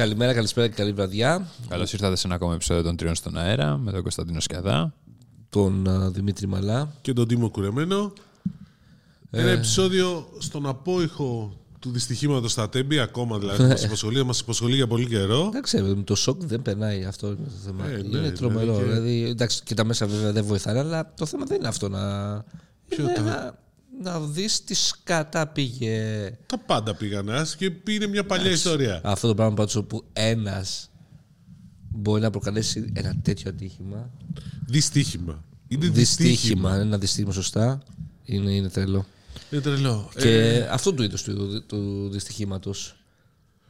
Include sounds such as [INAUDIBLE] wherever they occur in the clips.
Καλημέρα, καλησπέρα και καλή βραδιά. Καλώς ήρθατε σε ένα ακόμα επεισόδιο των Τριών στον Αέρα με τον Κωνσταντίνο Σκιαδά. Τον α, Δημήτρη Μαλά. και τον Τίμο Κουρεμένο. Ε. Ένα επεισόδιο στον απόϊχο του δυστυχήματος στα Τέμπη, ακόμα δηλαδή [LAUGHS] μας υποσχολεί, μας υποσχολεί για πολύ καιρό. Εντάξει, με το σοκ δεν περνάει αυτό είναι το θέμα. Ε, ναι, είναι δηλαδή τρομερό. και- Δηλαδή, εντάξει, και τα μέσα βέβαια δεν βοηθάνε, αλλά το θέμα δεν είναι αυτό να. Ποιο είναι τα- να, να δεις τις σκατά πήγε. Τα πάντα πήγαν ας, και είναι μια παλιά ιστορία. Αυτό το πράγμα πάντως όπου ένας μπορεί να προκαλέσει ένα τέτοιο ατύχημα. Δυστύχημα. Είναι δυστύχημα. Δυστύχημα, ένα δυστύχημα σωστά. Είναι, είναι τρελό. Είναι τρελό. Και Ε, αυτό του είδους του, του δυστυχήματος.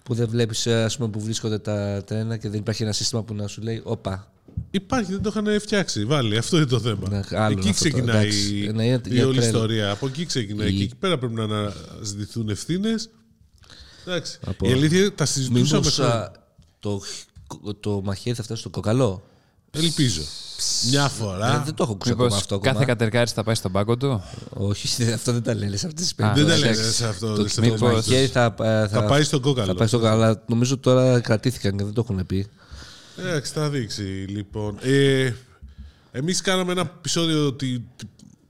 Που δεν βλέπεις, ας πούμε, που βρίσκονται τα τρένα και δεν υπάρχει ένα σύστημα που να σου λέει, Όπα. Υπάρχει, δεν το είχαν φτιάξει. Βάλει, αυτό είναι το θέμα. Ναι, άλλο εκεί αυτό το- ξεκινάει εντάξει, η, να είναι η για όλη τρέλο. ιστορία. Από εκεί ξεκινάει. Η- Και εκεί πέρα πρέπει να αναζητηθούν ευθύνες. Εντάξει. Από- Η αλήθεια είναι, τα συζητούσαμε. Μήπως χρόνια. το, το μαχαίρι θα φτάσει στο κοκαλό; Ελπίζω. Μια φορά. Δεν, δεν το έχω ακούσει Μήπως ακόμα αυτό. Ακόμα. κάθε κατερκάρη θα πάει στον πάγκο του; Όχι, [LAUGHS] αυτό δεν τα λένε σε αυτές τις Α, περιπτώσεις. Δεν τα εντάξει. λένε σε αυτό. Το, σε το αυτό το μαχαίρι θα, θα, Θα πάει στο κόκαλο. Θα πάει στο κοκαλό. Αλλά νομίζω τώρα κρατήθηκαν και δεν το έχουν πει. Εντάξει, θα δείξει λοιπόν. Ε, Εμείς κάναμε ένα επεισόδιο ότι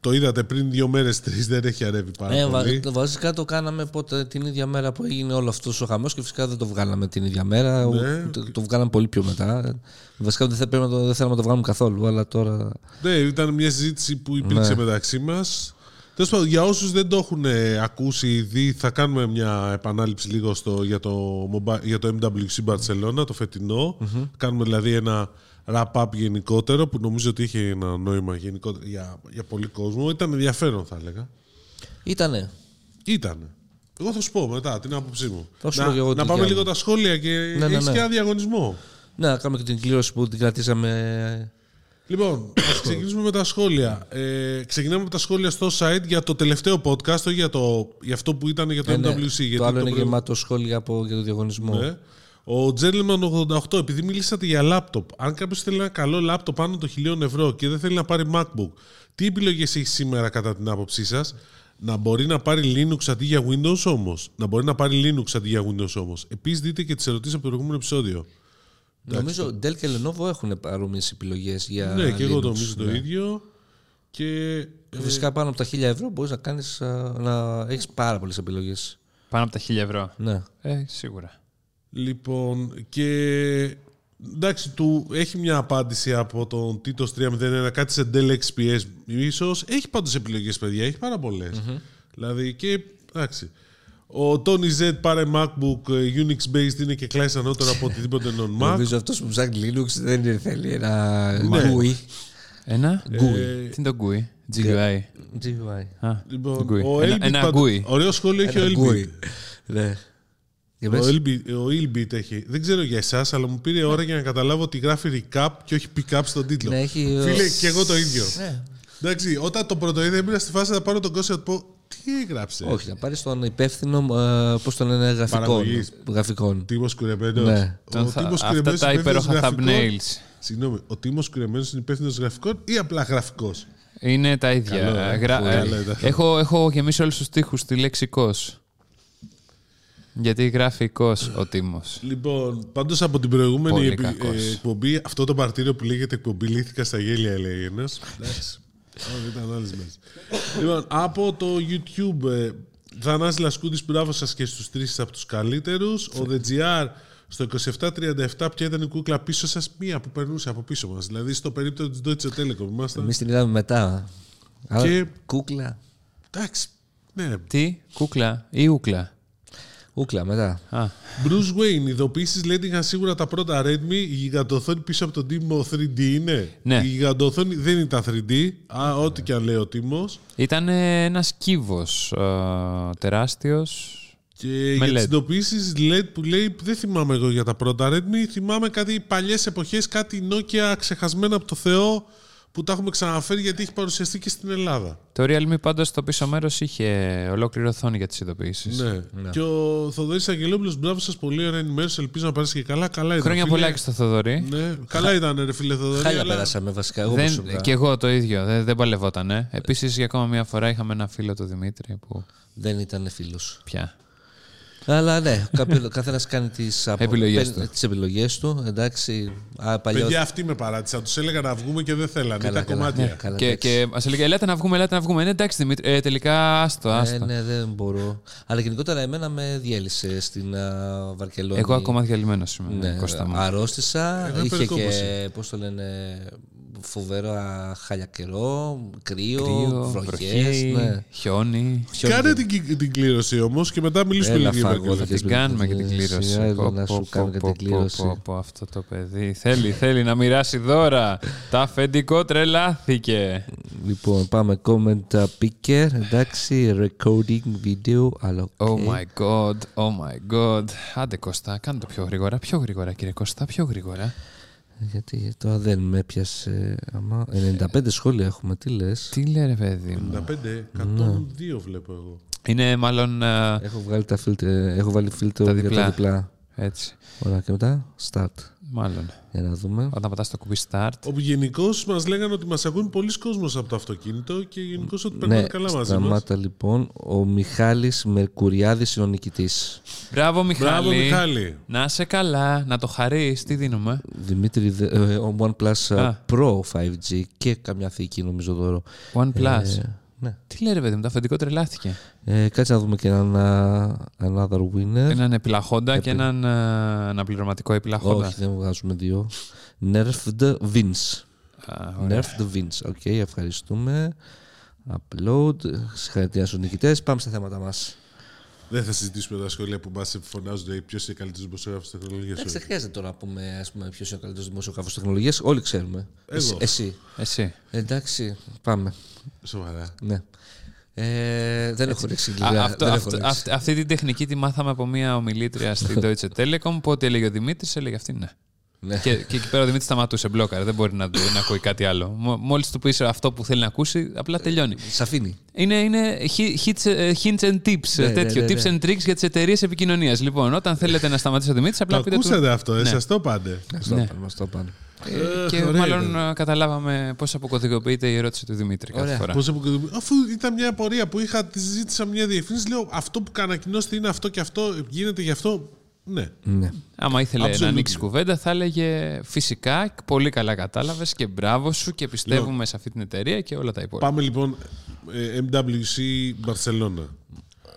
το είδατε πριν δύο μέρες, τρεις δεν έχει αρεύει πάρα Ναι, πολύ. βα- βασικά το κάναμε πότε, την ίδια μέρα που έγινε όλο αυτός ο χαμός και φυσικά δεν το βγάλαμε την ίδια μέρα. Ναι. Το, το βγάλαμε πολύ πιο μετά. Βασικά δεν, θα, πρέπει να το, δεν θέλαμε να το βγάλουμε καθόλου, αλλά τώρα. Ναι, ήταν μια συζήτηση που υπήρξε Ναι. μεταξύ μας. Τέλος πάντων, για όσους δεν το έχουν ε, ακούσει ή δει, θα κάνουμε μια επανάληψη λίγο στο, για, το, mobile- για το MWC Barcelona, το φετινο Κάνουμε δηλαδή ένα wrap-up γενικότερο που νομίζω ότι είχε ένα νόημα γενικότερο για, για πολύ κόσμο. Ήταν ενδιαφέρον, θα έλεγα. Ήτανε. Ήτανε. Εγώ θα σου πω μετά την άποψή μου. Θα σου να πω και εγώ να τη πάμε δικιά λίγο μου. τα σχόλια και Ναι, ναι, έχεις ναι. και ένα διαγωνισμό. Ναι, να κάνουμε και την κλήρωση που την κρατήσαμε. Λοιπόν, ας ξεκινήσουμε με τα σχόλια. Ε, ξεκινάμε με τα σχόλια στο site για το τελευταίο podcast, όχι για, το, για αυτό που ήταν για το Ε, ναι. MWC. γιατί το άλλο είναι προηγου- γεμάτο σχόλια από, για το διαγωνισμό. Ναι. Ο Gentleman 88, επειδή μιλήσατε για λάπτοπ, αν κάποιος θέλει ένα καλό λάπτοπ πάνω των χιλίων ευρώ και δεν θέλει να πάρει MacBook, τι επιλογές έχει σήμερα κατά την άποψή σας, να μπορεί να πάρει Linux αντί για Windows όμως; Να μπορεί να πάρει Linux αντί για Windows όμως; Επίσης, δείτε και τις ερωτήσεις από το προηγούμενο επεισόδιο. Νομίζω Dell και Lenovo έχουν παρόμοιες επιλογές για. ναι, και εγώ Linux, νομίζω το ναι. ίδιο. Και Και Φυσικά πάνω από τα 1000 ευρώ μπορείς να, κάνεις, α, να έχεις πάρα πολλές επιλογές. Πάνω από τα 1000 ευρώ. Ναι. Ε, σίγουρα. Λοιπόν, και εντάξει, του έχει μια απάντηση από τον Titos 301, κάτι σε Dell XPS ίσως. Έχει πάντως επιλογές, παιδιά, έχει πάρα πολλές. Δηλαδή και, εντάξει. Ο Tony Z πάρε MacBook ε, Unix based είναι και κλάσει ανώτερο από οτιδήποτε non-Mac. Νομίζω αυτός που ψάχνει Linux δεν θέλει ένα Ναι. GUI. Ένα; Ε, Τι είναι το GUI. GUI. GUI. Α, Λοιπόν, GUI. ο Ένα- Elbit ένα πάντως- GUI. Ωραίο σχόλιο έχει ο Ένα Elbit. GUI. Ναι. Για Ο πες. Elbit, ο Elbit έχει. Δεν ξέρω για εσάς, αλλά μου πήρε ώρα για να καταλάβω ότι γράφει recap και όχι pick up στον τίτλο. Ναι, έχει- Φίλε, και εγώ το ίδιο. Ναι. Εντάξει, όταν το πρώτο είδα, ήμουν στη φάση να πάρω τον κόσμο να του πω τι έγραψες; Όχι, να πάρεις τον υπεύθυνο, πώς τον λένε, γραφικών. Παραγωγής. γραφικών. Τίμος Κουρεμένος. Ναι. Τον θα- Αυτά τα υπέροχα thumbnails. Συγγνώμη, ο Τίμος Κουρεμένος είναι υπεύθυνος γραφικών ή απλά γραφικός; Είναι τα ίδια. Καλό, ε. Γρα- Πολύ ε, καλό ήταν. έχω, έχω γεμίσει όλους τους τοίχου στη λέξη κος. Γιατί γράφει κος ο Τίμος. Λοιπόν, πάντως από την προηγούμενη Πολύ επι- κακός. ε, εκπομπή, αυτό το παρτίριο που λέγεται εκπομπή λύθηκα στα γέλια, λέει ένας. Εντάξει. Όχι, ήταν άλλες μέρες. Λοιπόν, από το YouTube, ε, Θανάση Λασκούτης, μπράβο σας και στους τρεις από τους καλύτερους. Ο DGR στο 2737, ποια ήταν η κούκλα πίσω σας, μία που περνούσε από πίσω μας. Δηλαδή στο περίπτωση της Deutsche Telekom. Ήμασταν. Εμείς την είδαμε μετά. Αλλά Και- Κούκλα. Εντάξει. Ναι. Τι, κούκλα ή ούκλα; Κούκλα μετά. Α, Bruce Wayne, ειδοποιήσεις λέει ότι είχαν σίγουρα τα πρώτα Redmi. Η γιγαντοθόνη πίσω από τον Τίμο 3D είναι; Ναι. Η γιγαντοθόνη δεν ήταν 3D. Α, ό,τι και αν λέει ο Τίμος. ήταν ένας κύβος τεράστιος. Και Με για τις LED. ειδοποιήσεις LED που λέει, δεν θυμάμαι εγώ για τα πρώτα Redmi, θυμάμαι κάτι παλιές εποχές, κάτι Nokia ξεχασμένα από το Θεό που τα έχουμε ξαναφέρει γιατί έχει παρουσιαστεί και στην Ελλάδα. Το Realme πάντως στο πίσω μέρος είχε ολόκληρη οθόνη για τις ειδοποιήσεις. Ναι. Και ο Θοδωρής Αγγελόπουλος, μπράβο σας, πολύ ωραία ενημέρωση. Ελπίζω να περάσει και καλά. Καλά ήταν. Χρόνια φίλε. πολλά και στο Θοδωρή. Ναι, καλά ήταν, ρε φίλε Θοδωρή. Χάλια αλλά- περάσαμε βασικά. Εγώ Δεν, προσωπικά. και εγώ το ίδιο, δεν, δεν παλευόταν. Ε. Επίσης για ακόμα μια φορά είχαμε ένα φίλο του Δημήτρη που Δεν ήταν φίλος. πια. Αλλά ναι, κάποιο- [LAUGHS] καθένας κάνει τις, απο- Επιλογές παίρνει του. τις επιλογές του. Εντάξει, α, παλιό... Παιδιά, αυτοί με παράτησαν. Τους έλεγα να βγούμε και δεν θέλανε. Καλά, τα καλά. κομμάτια. Ναι, καλά, Και, εντάξει. και μας έλεγε, ελάτε να βγούμε, ελάτε να βγούμε. Ναι, εντάξει, Δημήτρη. Ε, τελικά, άστο, Ε, άστο. ναι, δεν μπορώ. Αλλά γενικότερα εμένα με διέλυσε στην α, Βαρκελόνη. Εγώ ακόμα διαλυμένος είμαι. ναι, Κώστα μου. αρρώστησα. Εγώ είχε και, περικόπωση. πώς το λένε, φοβερό α, χάλια καιρό, κρύο, Κρύο, βροχές. βροχή, Ναι. χιόνι. Χιόνι Κάνε δεν- την, την κλήρωση όμως και μετά μιλήσουμε Έλα, λίγο για φαγό, Βαρκελόνη. δεν Την κάνουμε και την κλήρωση. Έλα Πω, να πω, σου κάνω πω, και πω, την κλήρωση. πω, πω, Αυτό το παιδί θέλει, θέλει να μοιράσει δώρα. Το αφεντικό τρελάθηκε. Λοιπόν, πάμε comment uh, picker, εντάξει, recording video, αλλά OK. Oh my god, oh my god. Άντε Κώστα, κάνε το πιο γρήγορα, πιο γρήγορα κύριε Κώστα, πιο γρήγορα. Γιατί τώρα δεν με έπιασε. Άμα 95 σχόλια έχουμε, τι λες; Τι λέει ρε παιδί μου; 95, 102 βλέπω εγώ. Είναι μάλλον ε, Έχω, βγάλει τα φίλτρα, έχω βάλει φίλτρο Τα για διπλά. τα διπλά. Έτσι, Ωραία, και μετά start. μάλλον. Για να δούμε. Όταν πατάς το κουμπί start, Όπου γενικώς μας λέγανε ότι μας ακούν πολλοί κόσμος από το αυτοκίνητο και γενικώς ότι περνάνε Ναι, καλά μαζί μας. σταμάτα λοιπόν. Ο Μιχάλης Μερκουριάδης είναι ο νικητής. Μπράβο Μιχάλη. Μπράβο, Μιχάλη. Να σε καλά, να το χαρείς, τι δίνουμε; Δημήτρη, δε- ε, ο OnePlus Α. uh, Pro 5G και καμιά θήκη νομίζω δώρο. OnePlus. Ε, ναι. Τι λέει ρε παιδί μου, το αφεντικό τρελάθηκε. Ε, κάτσε να δούμε και έναν uh, another winner. Έναν επιλαχόντα και έναν ε, αναπληρωματικό επιλαχόντα. Όχι, δεν βγάζουμε δύο. Nerfed Vince. Α, ωραία. Nerfed Vince. OK, ευχαριστούμε. Upload. Συγχαρητήρια στους νικητές. Πάμε στα θέματα μας. Δεν θα συζητήσουμε τα σχόλια που μας φωνάζουν ποιος είναι καλύτερος δημοσιογράφος τεχνολογίας. Εντάξει, δεν χρειάζεται τώρα να πούμε ας πούμε, ποιος είναι ο καλύτερος δημοσιογράφος τεχνολογίας. Όλοι ξέρουμε. Εγώ. Εσύ. Εσύ. Εντάξει, πάμε. Σοβαρά. Ναι. Ε, δεν έχω ρίξει Α, γλυκά. αυτό, δεν αυτό, έχω ρίξει. αυτή, αυτή την τεχνική τη μάθαμε από μια ομιλήτρια στην [LAUGHS] Deutsche Telekom που ό,τι έλεγε ο Δημήτρης έλεγε αυτή ναι. Ναι. Και, και εκεί πέρα ο Δημήτρης σταματούσε μπλόκαρ. Δεν μπορεί να, να ακούει κάτι άλλο. Μόλις του πεις αυτό που θέλει να ακούσει, απλά τελειώνει. Σ' αφήνει. Είναι, είναι hi- hits, ε, hints and tips, Ναι, ε, ναι, τέτοιο. ναι, ναι. Tips and tricks για τις εταιρείες επικοινωνίας. Λοιπόν, όταν θέλετε να σταματήσει ο Δημήτρης, Το απλά πείτε του. ακούσατε αυτό, ε, Ναι. σας το πάντε. Μας το Ναι. πάνε, μας το πάνε. Ε, Ε, και ωραία μάλλον ήταν. ε, καταλάβαμε πώς αποκωδικοποιείται η ερώτηση του Δημήτρη κάθε Ωραία. φορά. Πώς αποκαλύπτει- Αφού ήταν μια απορία που είχα, τη ζήτησα μια διευθύνση, λέω αυτό που ανακοινώσετε είναι αυτό και αυτό, γίνεται γι' αυτό. Ναι. Ναι. Άμα ήθελε Absolutely. να ανοίξει κουβέντα, θα έλεγε φυσικά, πολύ καλά κατάλαβες και μπράβο σου και πιστεύουμε σε αυτή την εταιρεία και όλα τα υπόλοιπα. Πάμε λοιπόν ε, MWC Barcelona.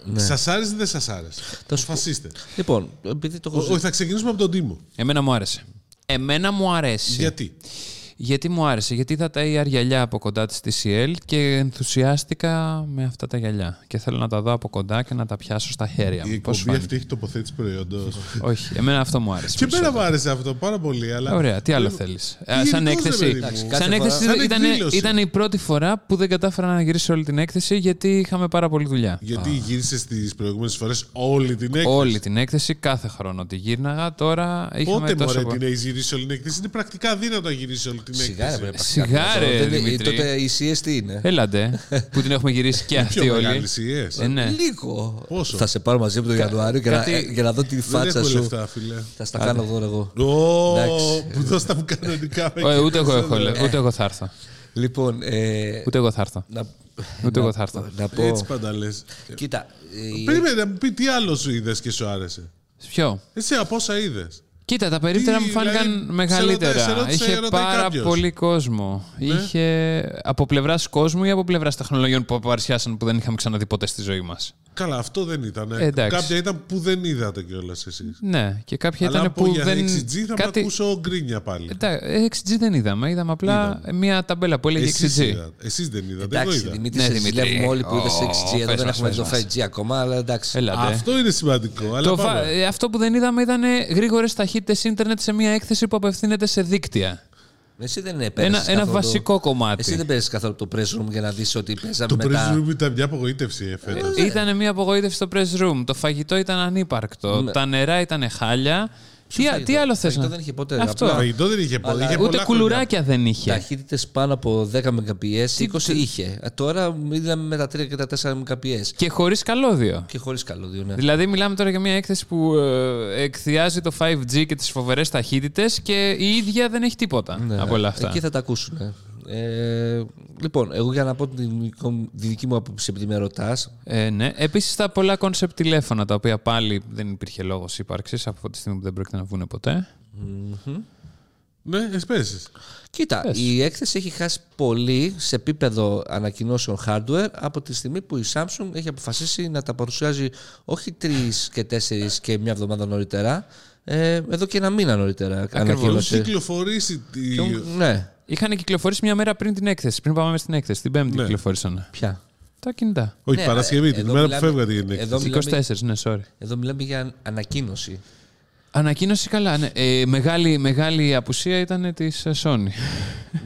Ναι. Σας άρεσε ή δεν σας άρεσε; Αποφασίστε. Λοιπόν, επειδή το Ω- έχω Όχι, θα ξεκινήσουμε από τον Τίμο. Εμένα μου άρεσε. Εμένα μου αρέσει. Γιατί; Γιατί μου άρεσε, γιατί είδα τα AR γυαλιά από κοντά της TCL και ενθουσιάστηκα με αυτά τα γυαλιά. Και θέλω να τα δω από κοντά και να τα πιάσω στα χέρια Η μου. Πώς εκπομπή φάνηκε. αυτή έχει τοποθέτηση προϊόντος. [LAUGHS] Όχι, εμένα αυτό μου άρεσε. Και εμένα περισσότερο. μου άρεσε αυτό πάρα πολύ. Αλλά... Ωραία, τι άλλο Δεν- θέλεις; γενικώς, Σαν ρε έκθεση. παιδί μου. Εντάξει, Σαν κάθε έκθεση φορά- σαν ήταν, εκδήλωση. ήταν η πρώτη φορά που δεν κατάφερα να γυρίσω όλη την έκθεση γιατί είχαμε πάρα πολλή δουλειά. Γιατί γύρισες τις προηγούμενες φορές όλη την έκθεση; Όλη την έκθεση, κάθε χρόνο τη γύρναγα. Τώρα είχαμε Πότε τόσο. μωρέ την έχεις γυρίσει όλη την έκθεση; Είναι πρακτικά δύνατο να γυρίσεις όλη την Σιγά, ρε, έκθεση. πρέπει Σιγά, ρε, Δεν είναι- Δημήτρη. Τότε η CS τι είναι. Έλατε, που την έχουμε γυρίσει και [LAUGHS] αυτή Πιο όλη. μεγάλη CS. Ε, ναι. Λίγο. Πόσο; Θα σε πάρω μαζί από τον Ιανουάριο για, κάτι- να, για να δω τη Δεν φάτσα έχω σου. λεφτά, φίλε. Θα στα κάνω δώρο εγώ. Ω, Εντάξει. που δώστα μου κανονικά. με Ε, ούτε εγώ κέρδισε, έχω, ναι. λε- ούτε εγώ θα έρθω. Λοιπόν, ε, Ούτε εγώ θα έρθω. να, Ούτε να- εγώ θα έρθω. Να πω. Έτσι πάντα λες. Κοίτα. η- Περίμενε να μου πει τι άλλο σου είδες και σου άρεσε. Ποιο; Εσύ από όσα είδες. Κοίτα, τα περίπτερα Τι, μου φάνηκαν δηλαδή, σε μεγαλύτερα. ρωτάει- σε ρώτησε, Είχε ρωτάει πάρα κάποιος. πολύ κόσμο. Είχε από πλευράς κόσμου ή από πλευράς τεχνολογιών που παρουσιάσαν που δεν είχαμε ξαναδεί ποτέ στη ζωή μας; Καλά, αυτό δεν ήταν. Ε, εντάξει. Κάποια ήταν που δεν είδατε κιόλας εσείς. Ναι, και κάποια Αλλά ήταν πω που για δεν. 6G θα κάτι... με ακούσω γκρίνια πάλι. Εντάξει, 6G δεν είδαμε. Είδαμε απλά μια ταμπέλα που έλεγε Εσείς 6G. είδατε. Εσείς δεν είδατε. Εγώ Εντάξει, είδα. Δημήτρης, Ναι, σε Δημήτρη. ζηλεύουμε όλοι που είδες Ω, 6G. Εδώ πες δεν μας, έχουμε πες το μας. 5G ακόμα, αλλά εντάξει. Έλατε. Αυτό είναι σημαντικό. Αλλά Το πάμε. βα- ε, Αυτό που δεν είδαμε ήταν γρήγορες ταχύτητες ίντερνετ σε μια έκθεση που απευθύνεται σε δίκτυα; Εσύ δεν πέρασες Ένα, ένα καθόλου- βασικό κομμάτι. Εσύ δεν πέρασες καθόλου το press room για να δεις ότι παίζαμε Το μετά. press room ήταν μια απογοήτευση ε, φέτος. Ήταν μια απογοήτευση στο press room. Το φαγητό ήταν ανύπαρκτο. Ναι. Τα νερά ήταν χάλια. Τι, φαγητό; τι άλλο θες Φαγητό να. δεν είχε ποτέ. Αυτό. Απλά Φαγητό δεν είχε πολύ. Αλλά είχε Ούτε πολλά κουλουράκια δεν είχε. Ταχύτητες πάνω από 10 Mbps, 20 είχε. Ε, Τώρα είδαμε με τα 3 και τα 4 Mbps. Και χωρίς καλώδιο. Και χωρίς καλώδιο, ναι. Δηλαδή, μιλάμε τώρα για μια έκθεση που ε, εκθειάζει το 5G και τις φοβερές ταχύτητες και η ίδια δεν έχει τίποτα Ναι. από όλα αυτά. Εκεί θα τα ακούσουν. ε. Ε, λοιπόν, εγώ για να πω την, τη δική μου άποψη επειδή με ρωτάς. Ε, ναι. Επίσης, τα πολλά concept τηλέφωνα τα οποία πάλι δεν υπήρχε λόγος ύπαρξης από τη στιγμή που δεν πρόκειται να βγουν ποτέ. Ναι, εσπέσεις. Κοίτα, Πες. η έκθεση έχει χάσει πολύ σε επίπεδο ανακοινώσεων hardware από τη στιγμή που η Samsung έχει αποφασίσει να τα παρουσιάζει όχι τρεις και τέσσερις και μια εβδομάδα νωρίτερα, ε, εδώ και ένα μήνα νωρίτερα. Έχουν Ανακοίνωσε. κυκλοφορήσει. τη- Ναι, Είχαν κυκλοφορήσει μια μέρα πριν την έκθεση. Πριν πάμε στην έκθεση. Την Πέμπτη Ναι. κυκλοφορήσαν. πια. Τα κινητά. Όχι, Ναι, Παρασκευή, ε, την εδώ ημέρα που μιλάμε- φεύγατε για την εδώ έκθεση. μιλάμε- 24, ναι, sorry. Εδώ μιλάμε για ανακοίνωση. Ανακοίνωση καλά. Ναι. Ε, μεγάλη, μεγάλη απουσία ήταν της Sony.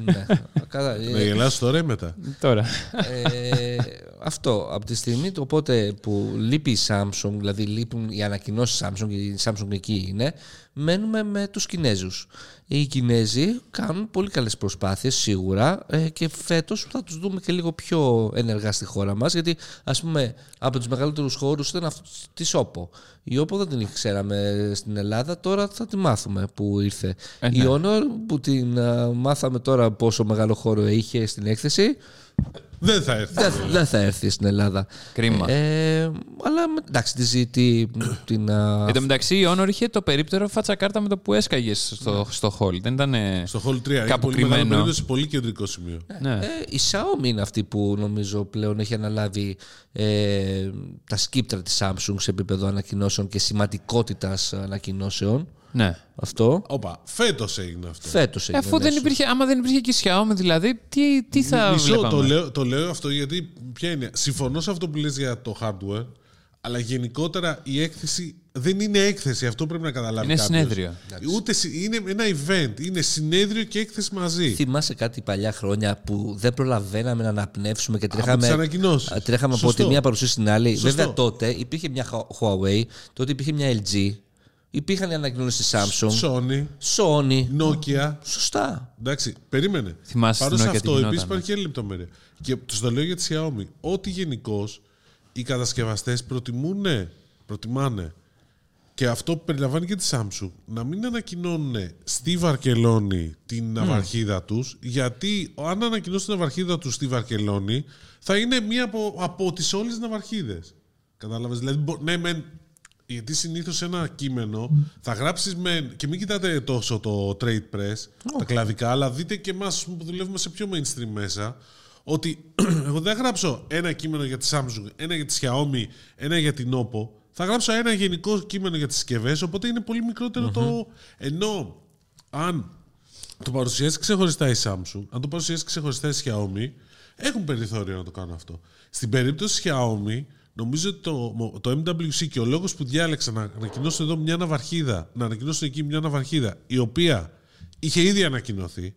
ναι. Καλά, ε, Να γελάς τώρα ή μετά; Τώρα. Ε, αυτό από τη στιγμή το οπότε που λείπει η Samsung, δηλαδή λείπουν οι ανακοινώσεις Samsung, η Samsung εκεί είναι, μένουμε με τους Κινέζους. Οι Κινέζοι κάνουν πολύ καλές προσπάθειες σίγουρα ε, και φέτος θα τους δούμε και λίγο πιο ενεργά στη χώρα μας γιατί ας πούμε από τους μεγαλύτερους χώρους ήταν αυτό της OPPO. Η OPPO δεν την ξέραμε στην Ελλάδα, τώρα θα τη μάθουμε που ήρθε. Ε, Η Honor που την α, μάθαμε τώρα πόσο μεγάλο χώρο είχε στην έκθεση Δεν θα έρθει. δεν, δεν θα έρθει στην Ελλάδα. Κρίμα. Ε, αλλά με- εντάξει, τη ζήτη την. α, Εν τω μεταξύ, η Honor είχε το περίπτερο φάτσα κάρτα με το που έσκαγες στο, στο hall. Δεν ήταν. Στο Hall 3 είναι Κάπου πολύ μεγάλο κρυμμένο. περίπτωση, πολύ κεντρικό σημείο. Ναι. ε, η Xiaomi είναι αυτή που νομίζω πλέον έχει αναλάβει ε, τα σκύπτρα της Samsung σε επίπεδο ανακοινώσεων και σημαντικότητας ανακοινώσεων. Ναι. Αυτό. Όπα, φέτος έγινε αυτό. Φέτος Ε, έγινε. Αφού δεν ναι, υπήρχε, άμα δεν υπήρχε και η Xiaomi, δηλαδή, τι, τι θα Μισό, βλέπαμε; το λέω, το λέω αυτό γιατί ποια είναι. Συμφωνώ σε αυτό που λες για το hardware, αλλά γενικότερα η έκθεση δεν είναι έκθεση. Αυτό πρέπει να καταλάβει. Είναι κάποιος. συνέδριο. Ούτε συ- είναι ένα event. Είναι συνέδριο και έκθεση μαζί. Θυμάσαι κάτι παλιά χρόνια που δεν προλαβαίναμε να αναπνεύσουμε και τις τρέχαμε, ανακοινώσεις. Α, τρέχαμε από Σωστό. τη μία παρουσίαση στην άλλη. Σωστό. Βέβαια τότε υπήρχε μια Huawei, τότε υπήρχε μια LG, υπήρχαν οι ανακοινώσεις της Samsung, Sony, Sony. Nokia. Σωστά. Εντάξει, περίμενε. Θυμάσαι Πάνω στην σε Nokia τι αυτό γινόταν, επίση υπάρχει και άλλη λεπτομέρεια. Και του το λέω για τη Xiaomi. Ότι γενικώς οι κατασκευαστές προτιμούν, προτιμάνε και αυτό που περιλαμβάνει και τη Samsung να μην ανακοινώνουν στη Βαρκελόνη την ναυαρχίδα τους γιατί αν ανακοινώσουν την ναυαρχίδα τους στη Βαρκελόνη θα είναι μία από, από τις όλες ναυαρχίδες. Κατάλαβες; Δηλαδή, μπο- ναι, μεν, γιατί συνήθως σε ένα κείμενο θα γράψεις με. και μην κοιτάτε τόσο το trade press, τα κλαδικά, αλλά δείτε και εμάς που δουλεύουμε σε πιο mainstream μέσα. Ότι [CLEARS THROAT] εγώ δεν θα γράψω ένα κείμενο για τη Samsung, ένα για τη Xiaomi, ένα για την Oppo. Θα γράψω ένα γενικό κείμενο για τις συσκευές, οπότε είναι πολύ μικρότερο το. Ενώ αν το παρουσιάσεις ξεχωριστά η Samsung, αν το παρουσιάσεις ξεχωριστά η Xiaomi, έχουν περιθώριο να το κάνουν αυτό. Στην περίπτωση Xiaomi, νομίζω ότι το, το MWC και ο λόγος που διάλεξα να ανακοινώσουν εδώ μια ναυαρχίδα, να ανακοινώσουν εκεί μια ναυαρχίδα, η οποία είχε ήδη ανακοινωθεί.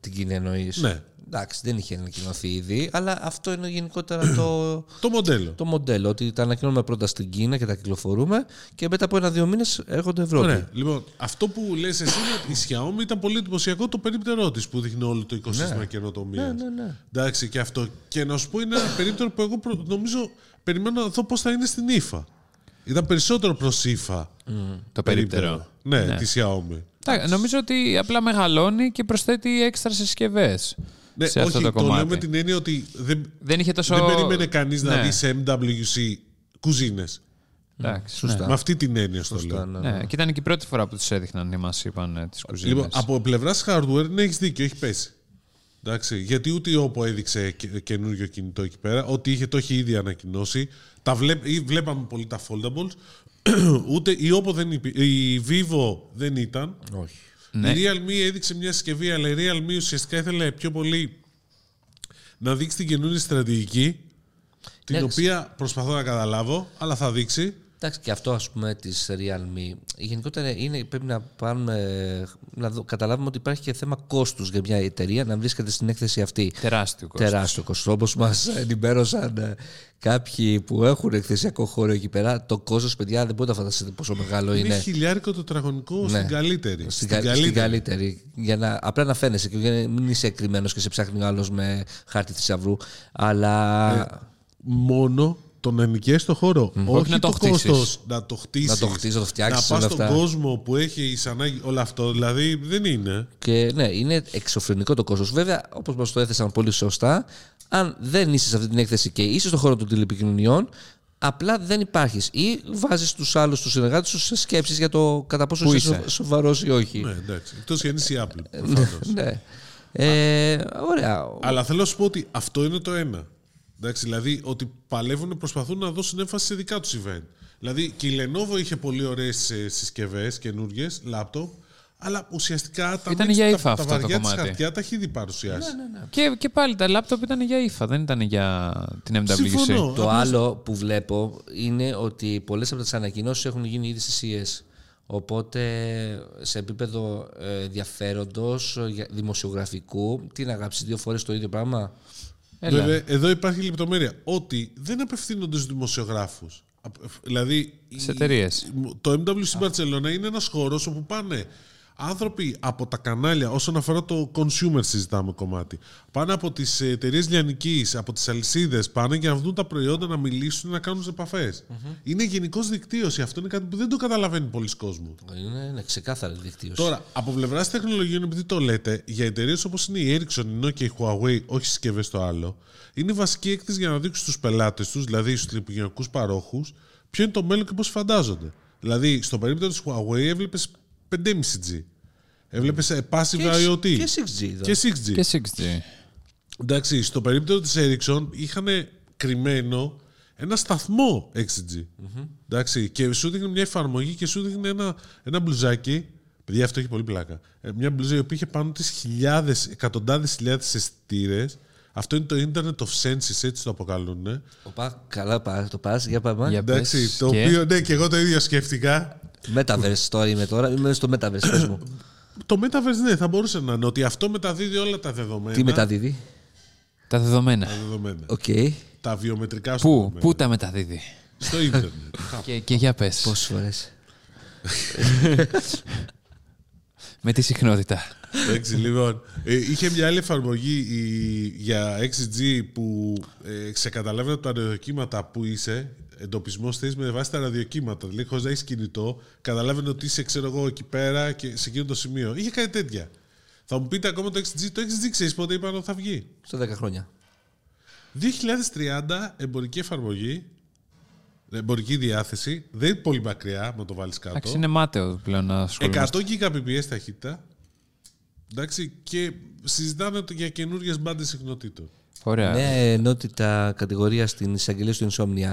Την Κίνα εννοείς. Ναι. Εντάξει, δεν είχε ανακοινωθεί ήδη, αλλά αυτό είναι γενικότερα το, [CLEARS THROAT] Το μοντέλο. το μοντέλο. Ότι τα ανακοινώνουμε πρώτα στην Κίνα και τα κυκλοφορούμε και μετά από ένα-δύο μήνες έρχονται Ευρώπη. Ωραία. Λοιπόν, αυτό που λες εσύ είναι ότι η Xiaomi ήταν πολύ εντυπωσιακό το περίπτερό της που δείχνει όλο το οικοσύστημα καινοτομίας. Ναι, ναι, ναι. Εντάξει, και αυτό. Και να σου πω είναι ένα περίπτερο που εγώ προ- νομίζω περιμένω να δω πώς θα είναι στην ύφα. Ήταν περισσότερο προς ύφα. Το περίπτερο. Ναι, Ναι. τη Xiaomi. Τα- Νομίζω ότι απλά μεγαλώνει και προσθέτει έξτρα συσκευές. Ναι, σε αυτό όχι, το το, λέω κομμάτι. με την έννοια ότι δεν, Δεν είχε τόσο. δεν περίμενε κανείς να Ναι. δει σε MWC κουζίνες. Εντάξει, Σωστά. Με αυτή την έννοια στο λέω. ναι. Ναι. ναι. Και ήταν και η πρώτη φορά που τους έδειχναν ή μας είπαν τις κουζίνες. Λοιπόν, από πλευράς hardware ναι, έχεις δίκιο, έχει πέσει. Εντάξει, γιατί ούτε η Oppo έδειξε και- καινούριο κινητό εκεί πέρα. Ό,τι είχε το είχε ήδη ανακοινώσει. Τα βλέπ, ή βλέπαμε πολύ τα foldables. [CLEARS THROAT] ούτε η Oppo δεν υπή- η Vivo δεν ήταν. Όχι. Ναι. Η Realme έδειξε μια συσκευή, αλλά η Realme ουσιαστικά ήθελε πιο πολύ να δείξει την καινούργια στρατηγική. Την Ναι, οποία προσπαθώ να καταλάβω, αλλά θα δείξει. Εντάξει, και αυτό ας πούμε της Realme. Γενικότερα είναι, πρέπει να, πάρουμε, να δω- καταλάβουμε ότι υπάρχει και θέμα κόστους για μια εταιρεία να βρίσκεται στην έκθεση αυτή. Τεράστιο κόστος. Τεράστιο κόστος. Όπως μας ενημέρωσαν ε, κάποιοι που έχουν εκθεσιακό χώρο εκεί πέρα, το κόστος, παιδιά, δεν μπορείτε να φανταστείτε πόσο μεγάλο Είναι, είναι. χιλιάρικο το τετραγωνικό Ναι. στην καλύτερη. Στην, κα- στην καλύτερη. Για να, απλά να φαίνεσαι και για να μην είσαι κρυμμένος και σε ψάχνει ο άλλος με χάρτη θησαυρού. Αλλά Μόνο το να νοικιάσει το χώρο. Όχι, να το το χτίσεις. κόστος να το χτίσεις. Να το χτίσεις, να το φτιάξεις, Να πας όλα στον αυτά. κόσμο που έχει ανάγκη όλο αυτό. Δηλαδή δεν είναι. Και ναι, είναι εξωφρενικό το κόστος. Βέβαια, όπως μας το έθεσαν πολύ σωστά, αν δεν είσαι σε αυτή την έκθεση και είσαι στον χώρο των τηλεπικοινωνιών, απλά δεν υπάρχεις. Ή βάζεις τους άλλους τους συνεργάτες σου σε σκέψεις για το κατά πόσο Πού είσαι, είσαι. σο- σοβαρός ή όχι. Ναι, εντάξει. Εκτό και αν είσαι η Apple. προφανώς. Ναι. Ε, ωραία. Αλλά θέλω να σου πω ότι αυτό είναι το ένα. Εντάξει, δηλαδή ότι παλεύουν, προσπαθούν να δώσουν έμφαση σε δικά τους event. Δηλαδή και η Lenovo είχε πολύ ωραίες συσκευές, καινούριε, laptop, αλλά ουσιαστικά τα, Ήταν mix, για τα, ύφα τα αυτό το βαριά της κομμάτι. χαρτιά τα έχει ήδη παρουσιάσει. Και, και πάλι τα λάπτοπ ήταν για ύφα, δεν ήταν για την MWC. Συμφωνώ. Το Απλώς- άλλο που βλέπω είναι ότι πολλές από τις ανακοινώσεις έχουν γίνει ήδη στις CES. Οπότε σε επίπεδο ε, ενδιαφέροντος, ε, για- δημοσιογραφικού, τι να γράψεις δύο φορές το ίδιο πράγμα; Έλα. Βέβαια, εδώ υπάρχει λεπτομέρεια. Ότι δεν απευθύνονται στους δημοσιογράφους. Δηλαδή, Σε η- εταιρείες. το MWC Barcelona είναι ένας χώρος όπου πάνε άνθρωποι από τα κανάλια, όσον αφορά το consumer συζητάμε κομμάτι. Πάνε από τις εταιρείες λιανικής, από τις αλυσίδες, πάνε για να δουν τα προϊόντα, να μιλήσουν, να κάνουν επαφές. Είναι γενικώ δικτύωση. Αυτό είναι κάτι που δεν το καταλαβαίνει πολλοί κόσμο. Είναι, είναι ξεκάθαρη δικτύωση. Τώρα, από πλευράς τεχνολογιών, επειδή το λέτε, για εταιρείες όπως είναι η Ericsson, η Nokia, η Huawei, όχι συσκευές το άλλο, είναι βασική έκθεση για να δείξουν στους πελάτες τους, δηλαδή στους τηλεπικοινωνικού παρόχους, ποιο είναι το μέλλον και πώς φαντάζονται. Δηλαδή, στο περίπτωμα της Huawei έβλεπες 5,5G. Έβλεπες passive και, IoT. και 6G. εδώ. Και 6G. Και 6G. Εντάξει, στο περίπτωμα της Ericsson είχαν κρυμμένο ένα σταθμό 6G. Εντάξει, και σου δείχνει μια εφαρμογή και σου δείχνει ένα, ένα μπλουζάκι. Παιδιά, αυτό έχει πολύ πλάκα. Ε, Μια μπλουζа η οποία είχε πάνω τις χιλιάδες, εκατοντάδες χιλιάδες αισθητήρες. Αυτό είναι το Internet of Senses, έτσι το αποκαλούν. Οπα, καλά πα- το πας, για πάμε. Για Εντάξει, πες το και- οποίο, ναι, και εγώ το ίδιο σκέφτηκα. Metaverse τώρα είμαι τώρα. Είμαι στο Metaverse, πες μου. Το Metaverse, ναι, θα μπορούσε να είναι ότι αυτό μεταδίδει όλα τα δεδομένα. Τι μεταδίδει; Τα δεδομένα. Τα δεδομένα. Οκ. Τα βιομετρικά σου Πού, δεδομένα. πού τα μεταδίδει; Στο ίντερνετ. [LAUGHS] και, και για πες. Πόσες φορές; [LAUGHS] Με τη συχνότητα. Εντάξει, λοιπόν. Ε, είχε μια άλλη εφαρμογή η- για 6G που ε, ξεκαταλάβαινε από τα ραδιοκύματα που είσαι, εντοπισμό θέση με βάση τα ραδιοκύματα. Δηλαδή, χωρίς να έχεις κινητό, καταλάβαινε ότι είσαι, ξέρω εγώ, εκεί πέρα και σε εκείνο το σημείο. Είχε κάτι τέτοια. Θα μου πείτε ακόμα το 6G. Το 6G ξέρεις πότε είπαν ότι θα βγει; Στο 10 χρόνια. 2030 εμπορική εφαρμογή, εμπορική διάθεση. Δεν είναι πολύ μακριά, να το βάλεις κάτω. Εντάξει, είναι μάταιο πλέον να 100 ασχολούμαστε. Gbps ταχύτητα. Εντάξει, και συζητάνε το για καινούριες μπάντες συχνοτήτων. Ωραία. Νέα ενότητα κατηγορίας στην εισαγγελία του Insomnia.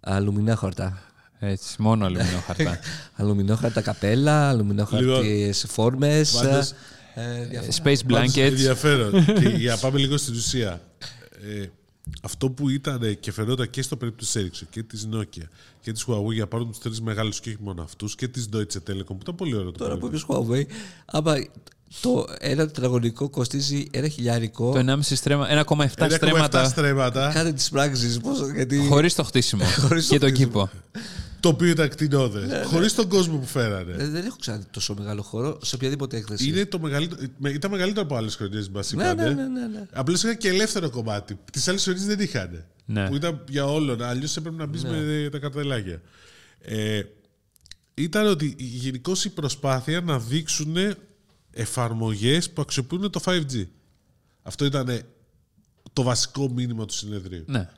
Αλουμινόχαρτα. Έτσι, μόνο αλουμινό [LAUGHS] χαρτά. Αλουμινόχαρτα καπέλα, αλουμινόχαρτε φόρμες. Πάντως, Space Πάντως, blankets. Ενδιαφέρον. [LAUGHS] και για να πάμε λίγο στην ουσία. Ε, αυτό που ήταν και φαινόταν και στο περίπτωση της Ericsson και της Nokia και της Huawei για πάρουν τους τρεις μεγάλους και όχι μόνο αυτούς και της Deutsche Telekom που ήταν πολύ ωραίο το Τώρα που προϊόν. είπες Huawei, άμα το ένα τετραγωνικό κοστίζει ένα χιλιάρικο, Το 1,5 στρέμμα, 1,7 1,7 στρέμματα. στρέμματα κάντε τι πράξει. Γιατί... Χωρίς το χτίσιμο. [LAUGHS] Χωρίς το και τον χτίσιμο. κήπο. το οποίο ήταν κτηνόδες. Χωρίς τον κόσμο που φέρανε. Ε, δεν έχω ξαναδεί τόσο μεγάλο χώρο σε οποιαδήποτε έκθεση. Είναι το μεγαλύτερο, με- ήταν μεγαλύτερο από άλλες χρονιές μας Ναι, είπανε. ναι, ναι, ναι, ναι. Απλώς είχαν και ελεύθερο κομμάτι. Τις άλλες χρονιές δεν είχαν. Ναι. Που ήταν για όλων. Αλλιώς έπρεπε να μπεις Ναι. με τα καρτελάκια. Ε, ήταν ότι γενικώς η προσπάθεια να δείξουν εφαρμογές που αξιοποιούν το 5G. Αυτό ήταν το βασικό μήνυμα του συνεδρίου. Ναι.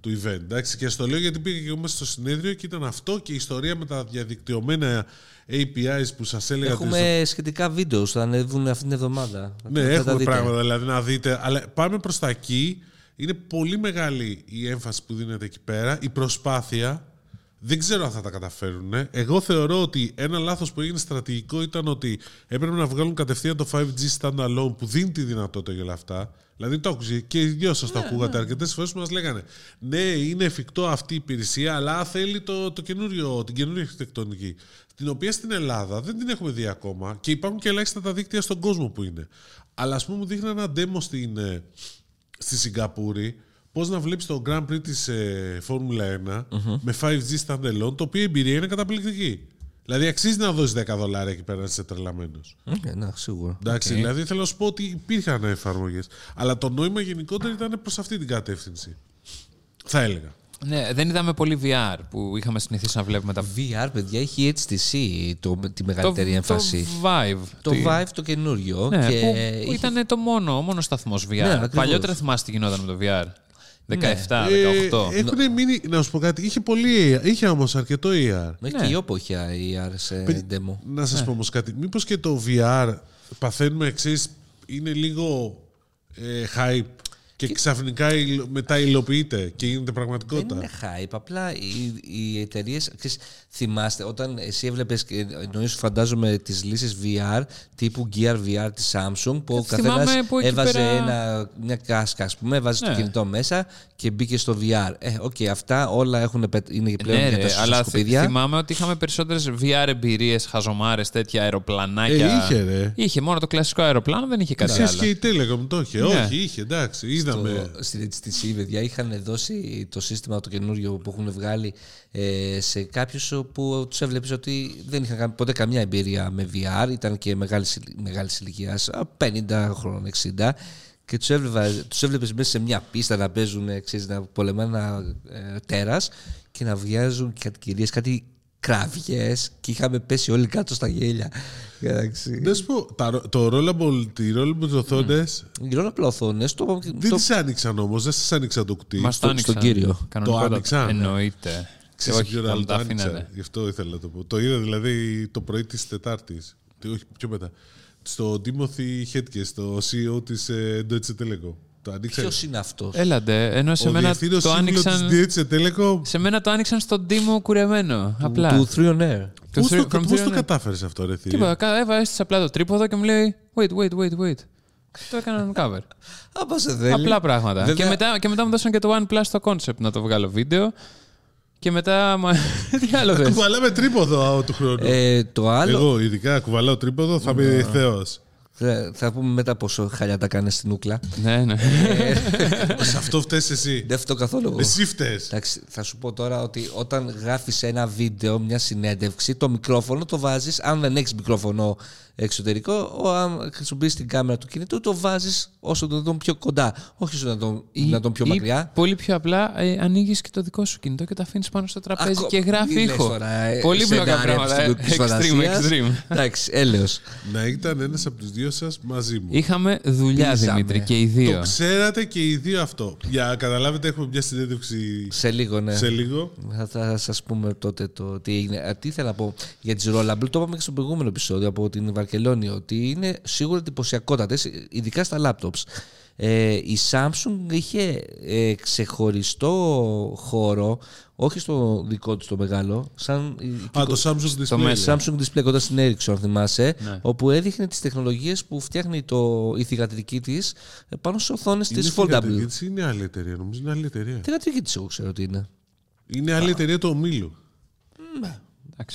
Του event. Εντάξει, και στο λέω γιατί πήγα και εγώ μέσα στο συνέδριο και ήταν αυτό και η ιστορία με τα διαδικτυωμένα APIs που σας έλεγα. ότι Έχουμε σχετικά βίντεο, θα ανέβουν αυτήν την εβδομάδα. ναι, Θα τα έχουμε δείτε. πράγματα δηλαδή να δείτε. Αλλά πάμε προς τα εκεί. Είναι πολύ μεγάλη η έμφαση που δίνεται εκεί πέρα. Η προσπάθεια. Δεν ξέρω αν θα τα καταφέρουν. Εγώ θεωρώ ότι ένα λάθος που έγινε στρατηγικό ήταν ότι έπρεπε να βγάλουν κατευθείαν το 5G standalone που δίνει τη δυνατότητα για όλα αυτά. Δηλαδή το άκουσε και οι δυο σας το ακούγατε αρκετές φορές που μας λέγανε Ναι, είναι εφικτό αυτή η υπηρεσία, αλλά θέλει το, το καινούριο, την καινούργια αρχιτεκτονική. Την οποία στην Ελλάδα δεν την έχουμε δει ακόμα και υπάρχουν και ελάχιστα τα δίκτυα στον κόσμο που είναι. Αλλά ας πούμε μου δείχνει ένα demo στην, ε, στη Σιγκαπούρη πώς να βλέπεις το Grand Prix της ε, Φόρμουλα 1 με 5G standalone, το οποίο η εμπειρία είναι καταπληκτική. Δηλαδή αξίζει να δώσεις 10 δολάρια εκεί πέρα να είσαι τρελαμένος. Οκ, ναι, σίγουρα. Εντάξει, δηλαδή θέλω να σου πω ότι υπήρχαν εφαρμογές. Αλλά το νόημα γενικότερα ήταν προς αυτή την κατεύθυνση. Θα έλεγα. Ναι, δεν είδαμε πολύ VR που είχαμε συνηθίσει να βλέπουμε τα VR, παιδιά, έχει HTC το, τη μεγαλύτερη έμφαση. Το Vive. Το Τι- Vive το καινούριο. Ναι, και που είχε- ήταν το μόνο, ο μόνος σταθμός VR. Ναι, ακριβώς. Παλιότερα θυμάστε τι γινόταν με το VR. 17, Ε, 18. Έχουν μείνει, να σου πω κάτι, είχε, πολύ, είχε όμως αρκετό AR. Έχει Ναι. και η Oppo είχε AR σε Περι- demo. Να σας πω όμως κάτι, μήπως και το VR παθαίνουμε εξής, είναι λίγο ε, hype και ξαφνικά υλο- μετά υλοποιείται και γίνεται Δεν πραγματικότητα. είναι hype. Απλά οι, οι εταιρείες. Θυμάστε, όταν εσύ έβλεπες. Εννοείς, φαντάζομαι τις λύσεις VR τύπου Gear VR της Samsung που ο Ε, θυμάμαι καθένας που εκεί έβαζε πέρα- ένα, μια κάσκα, ας πούμε, έβαζε το Ναι. κινητό μέσα και μπήκε στο VR. Ε, οκ, αυτά όλα έχουν, πε- είναι πλέον Ναι, για ρε, τα αλλά θυ- σκουπίδια. θυμάμαι ότι είχαμε περισσότερες VR εμπειρίες, χαζομάρες, τέτοια Ε, αεροπλανάκια. είχε ρε. Είχε μόνο το κλασικό αεροπλάνο, δεν είχε κάτι Εσείς άλλο. και η Telecom το είχε. Ναι. Όχι, είχε, εντάξει, είδαμε. Το, στην HTC, παιδιά, είχαν δώσει το σύστημα το καινούριο που έχουν βγάλει ε, σε κάποιους που τους έβλεπες ότι δεν είχαν κα- ποτέ καμιά εμπειρία με VR, ήταν και μεγάλη μεγάλης ηλικίας, 50 χρόνων, 60. Και τους τους έβλεπες μέσα σε μια πίστα να παίζουν, ε, ξέρεις, να πολεμάνε ένα ε, τέρας και να βγάζουν κάτι κυρίες, κάτι κραυγές και είχαμε πέσει όλοι κάτω στα γέλια. Εντάξει. Να σου πω, τα ρο- το rollable, τη rollable οθόνε Γυρώνω απλά οθόνες, το, δεν το, τις άνοιξαν όμως, δεν σας άνοιξαν το κουτί. Μας το στο- άνοιξαν. στον κύριο. Κανονικότατα. άνοιξαν, ναι. Εννοείται. Ξέρεις όχι, ποιο θα άλλο τα το άνοιξα. αφήνανε. Γι' αυτό ήθελα να το πω. Το είδα δηλαδή το πρωί της Τετάρτης. Όχι, πιο μετά. Στο Timothy Hetke, στο CEO της Deutsche Telekom. Το άνοιξα. ποιος είναι αυτός; Έλαντε, ενώ σε Ο μένα διευθύνος το σύμβουλος άνοιξαν. της Deutsche Telekom. Σε μένα το άνοιξαν στον τίμο κουρεμένο. Απλά. Του 3 on Air. Το Πώς three- το, from πώς three το on- κατάφερες αυτό, ρε θηρία; Τίποτα. κα- Έβαλες απλά το τρίποδο και μου λέει Wait, wait, wait, wait. Το έκαναν [LAUGHS] cover. Άμα σε θέλει. Απλά πράγματα. Βέβαια- Και, μετά, και μετά μου δώσαν και το OnePlus το concept να το βγάλω βίντεο. Και μετά. Μα... [LAUGHS] Τι άλλο [LAUGHS] θες; Κουβαλάμε τρίποδο α, του χρόνου. Ε, το άλλο. Εγώ ειδικά κουβαλάω τρίποδο, θα είμαι θεός. Θα, θα πούμε μετά πόσο χαλιά τα κάνεις στην ούκλα. ναι, ναι. Σε αυτό φταίς εσύ. Δεν φταίω καθόλου. εγώ. Εσύ φταίς. Εντάξει, θα σου πω τώρα ότι όταν γράφεις ένα βίντεο, μια συνέντευξη, το μικρόφωνο το βάζεις. Αν δεν έχεις μικρόφωνο εξωτερικό, ο, αν χρησιμοποιείς την κάμερα του κινητού, το βάζεις όσο το δυνατόν πιο κοντά. Όχι όσο το δυνατόν- δυνατόν πιο Ή μακριά. Πολύ πιο απλά ε, ανοίγεις και το δικό σου κινητό και το αφήνεις πάνω στο τραπέζι Ακό- και γράφει μην λες ήχο. τώρα, ε, πολύ πλοκά σενάρια πράγματα. ε, της Extreme, φαντασίας. extreme. Εντάξει, έλεος. Να ήταν ένας από τους δύο σας μαζί μου. Είχαμε δουλειά, Πίζαμε. Δημήτρη, και οι δύο. Το ξέρατε και οι δύο αυτό. Για να καταλάβετε, έχουμε μια συνέντευξη Σε λίγο, ναι. σε λίγο. Θα, θα σας πούμε τότε το τι έγινε. Α, Τι ήθελα να πω για τις Rollable, το είπαμε και στο προηγούμενο επεισόδιο από την Βαρκελόνη, ότι είναι σίγουρα εντυπωσιακότατες, ειδικά στα laptops. Ε, η Samsung είχε ε, ξεχωριστό χώρο, όχι στο δικό του το μεγάλο, σαν η- Α, το Samsung Display. μέσα. Samsung Display κοντά στην Ericsson, αν θυμάσαι, Ναι. όπου έδειχνε τις τεχνολογίες που φτιάχνει το, η θηγατρική της ε, πάνω στις οθόνες Είναι της θηγατρική Foldable. της ή είναι άλλη εταιρεία, νομίζω είναι άλλη εταιρεία. Θηγατρική της εγώ ξέρω ότι είναι. Είναι άλλη εταιρεία του ομίλου. Εντάξει,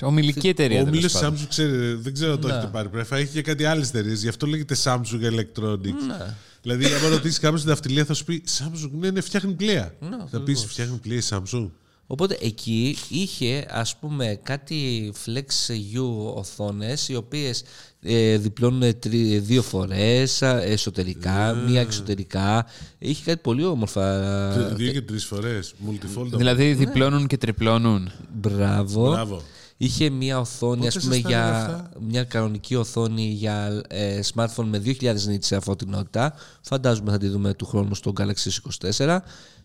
ομιλική εταιρεία. Ο τέλος ομίλο πάντων. Samsung, ξέρετε, δεν ξέρω αν το έχετε πάρει πρέφα, έχει και κάτι άλλες εταιρείες, γι' αυτό λέγεται Samsung Electronics. Δηλαδή, αν ρωτήσεις κάποιος στην αυτιλία, θα σου πει Samsung, ναι, ναι, φτιάχνει πλοία. θα πεις φτιάχνει πλοία η Samsung. Οπότε εκεί είχε ας πούμε κάτι Flex U οθόνες οι οποίες ε, διπλώνουν τρι- δύο φορές α, εσωτερικά, μία εξωτερικά. Είχε κάτι πολύ όμορφα. Δύο και τρεις φορές. Multifold. Δηλαδή διπλώνουν και τριπλώνουν. Μπράβο. Μπράβο. Είχε μία οθόνη, Πότε ας πούμε, σας τα για έλεγα αυτά; μια κανονική οθόνη για ε, smartphone με 2000 nits σε φωτεινότητα. Φαντάζομαι θα τη δούμε του χρόνου στο Galaxy S24.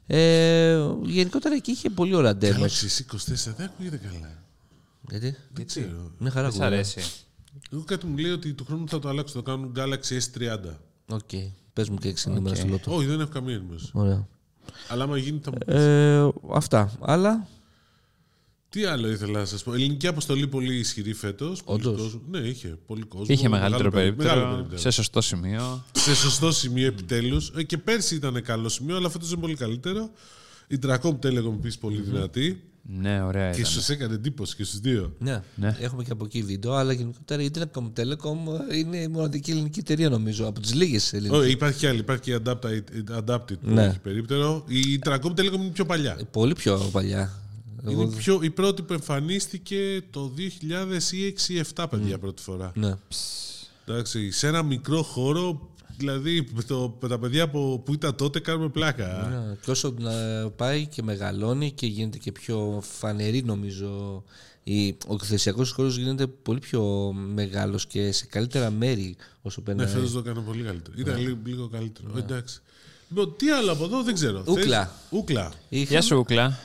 Ε, γενικότερα εκεί είχε πολύ ωραία demos. Galaxy S24 δεν ακούγεται καλά. Γιατί; Δεν ξέρω. Μια χαρά Δεν σ' ακούγεται. αρέσει. Εγώ κάτι μου λέει ότι του χρόνου θα το αλλάξω. Θα κάνουν Galaxy S30. Ok. Πες μου και έξι νούμερα στο λότο. Όχι, δεν έχω καμία ενημέρωση. Ωραία. Αλλά άμα γίνει θα μου πεις. Ε, αυτά. Άλλα. Τι άλλο ήθελα να σας πω; Ελληνική αποστολή πολύ ισχυρή φέτος. Όντως. Ναι, είχε πολύ κόσμο. Είχε μεγαλύτερο Μεγάλο περίπτερο. περίπτερο, σε σωστό σημείο. σε σωστό σημείο επιτέλους. Και πέρσι ήταν καλό σημείο, αλλά φέτος είναι πολύ καλύτερο. Η Dracom Telecom επίσης πολύ δυνατή. Ναι, ωραία Και ήταν. σου έκανε εντύπωση και στους δύο. Ναι. Ναι. Έχουμε και από εκεί βίντεο, αλλά γενικότερα η Telecom Telecom είναι η μοναδική ελληνική εταιρεία νομίζω. Από τις λίγες ελληνικές. Όχι, υπάρχει και άλλη. Υπάρχει και η Adapted, Adapted που Ναι. έχει περίπτερο. Η Dracom Telecom είναι πιο παλιά. Πολύ πιο παλιά. Είναι πιο, η πρώτη που εμφανίστηκε το 2006 ή 2007, παιδιά, πρώτη φορά. Ναι. Εντάξει, σε ένα μικρό χώρο Δηλαδή, με, το, με τα παιδιά που, που ήταν τότε κάνουμε πλάκα. Ναι, και όσο να πάει και μεγαλώνει και γίνεται και πιο φανερή νομίζω η, ο εκθεσιακός χώρος γίνεται πολύ πιο μεγάλος και σε καλύτερα μέρη όσο Ναι, περνάει. φέτος το έκανα πολύ καλύτερο. Ήταν λίγο, λίγο καλύτερο. Εντάξει. Λοιπόν, τι άλλο από εδώ δεν ξέρω. Ούκλα. Θες- Ούκλα. Είχαμε, Γεια σου, Ούκλα.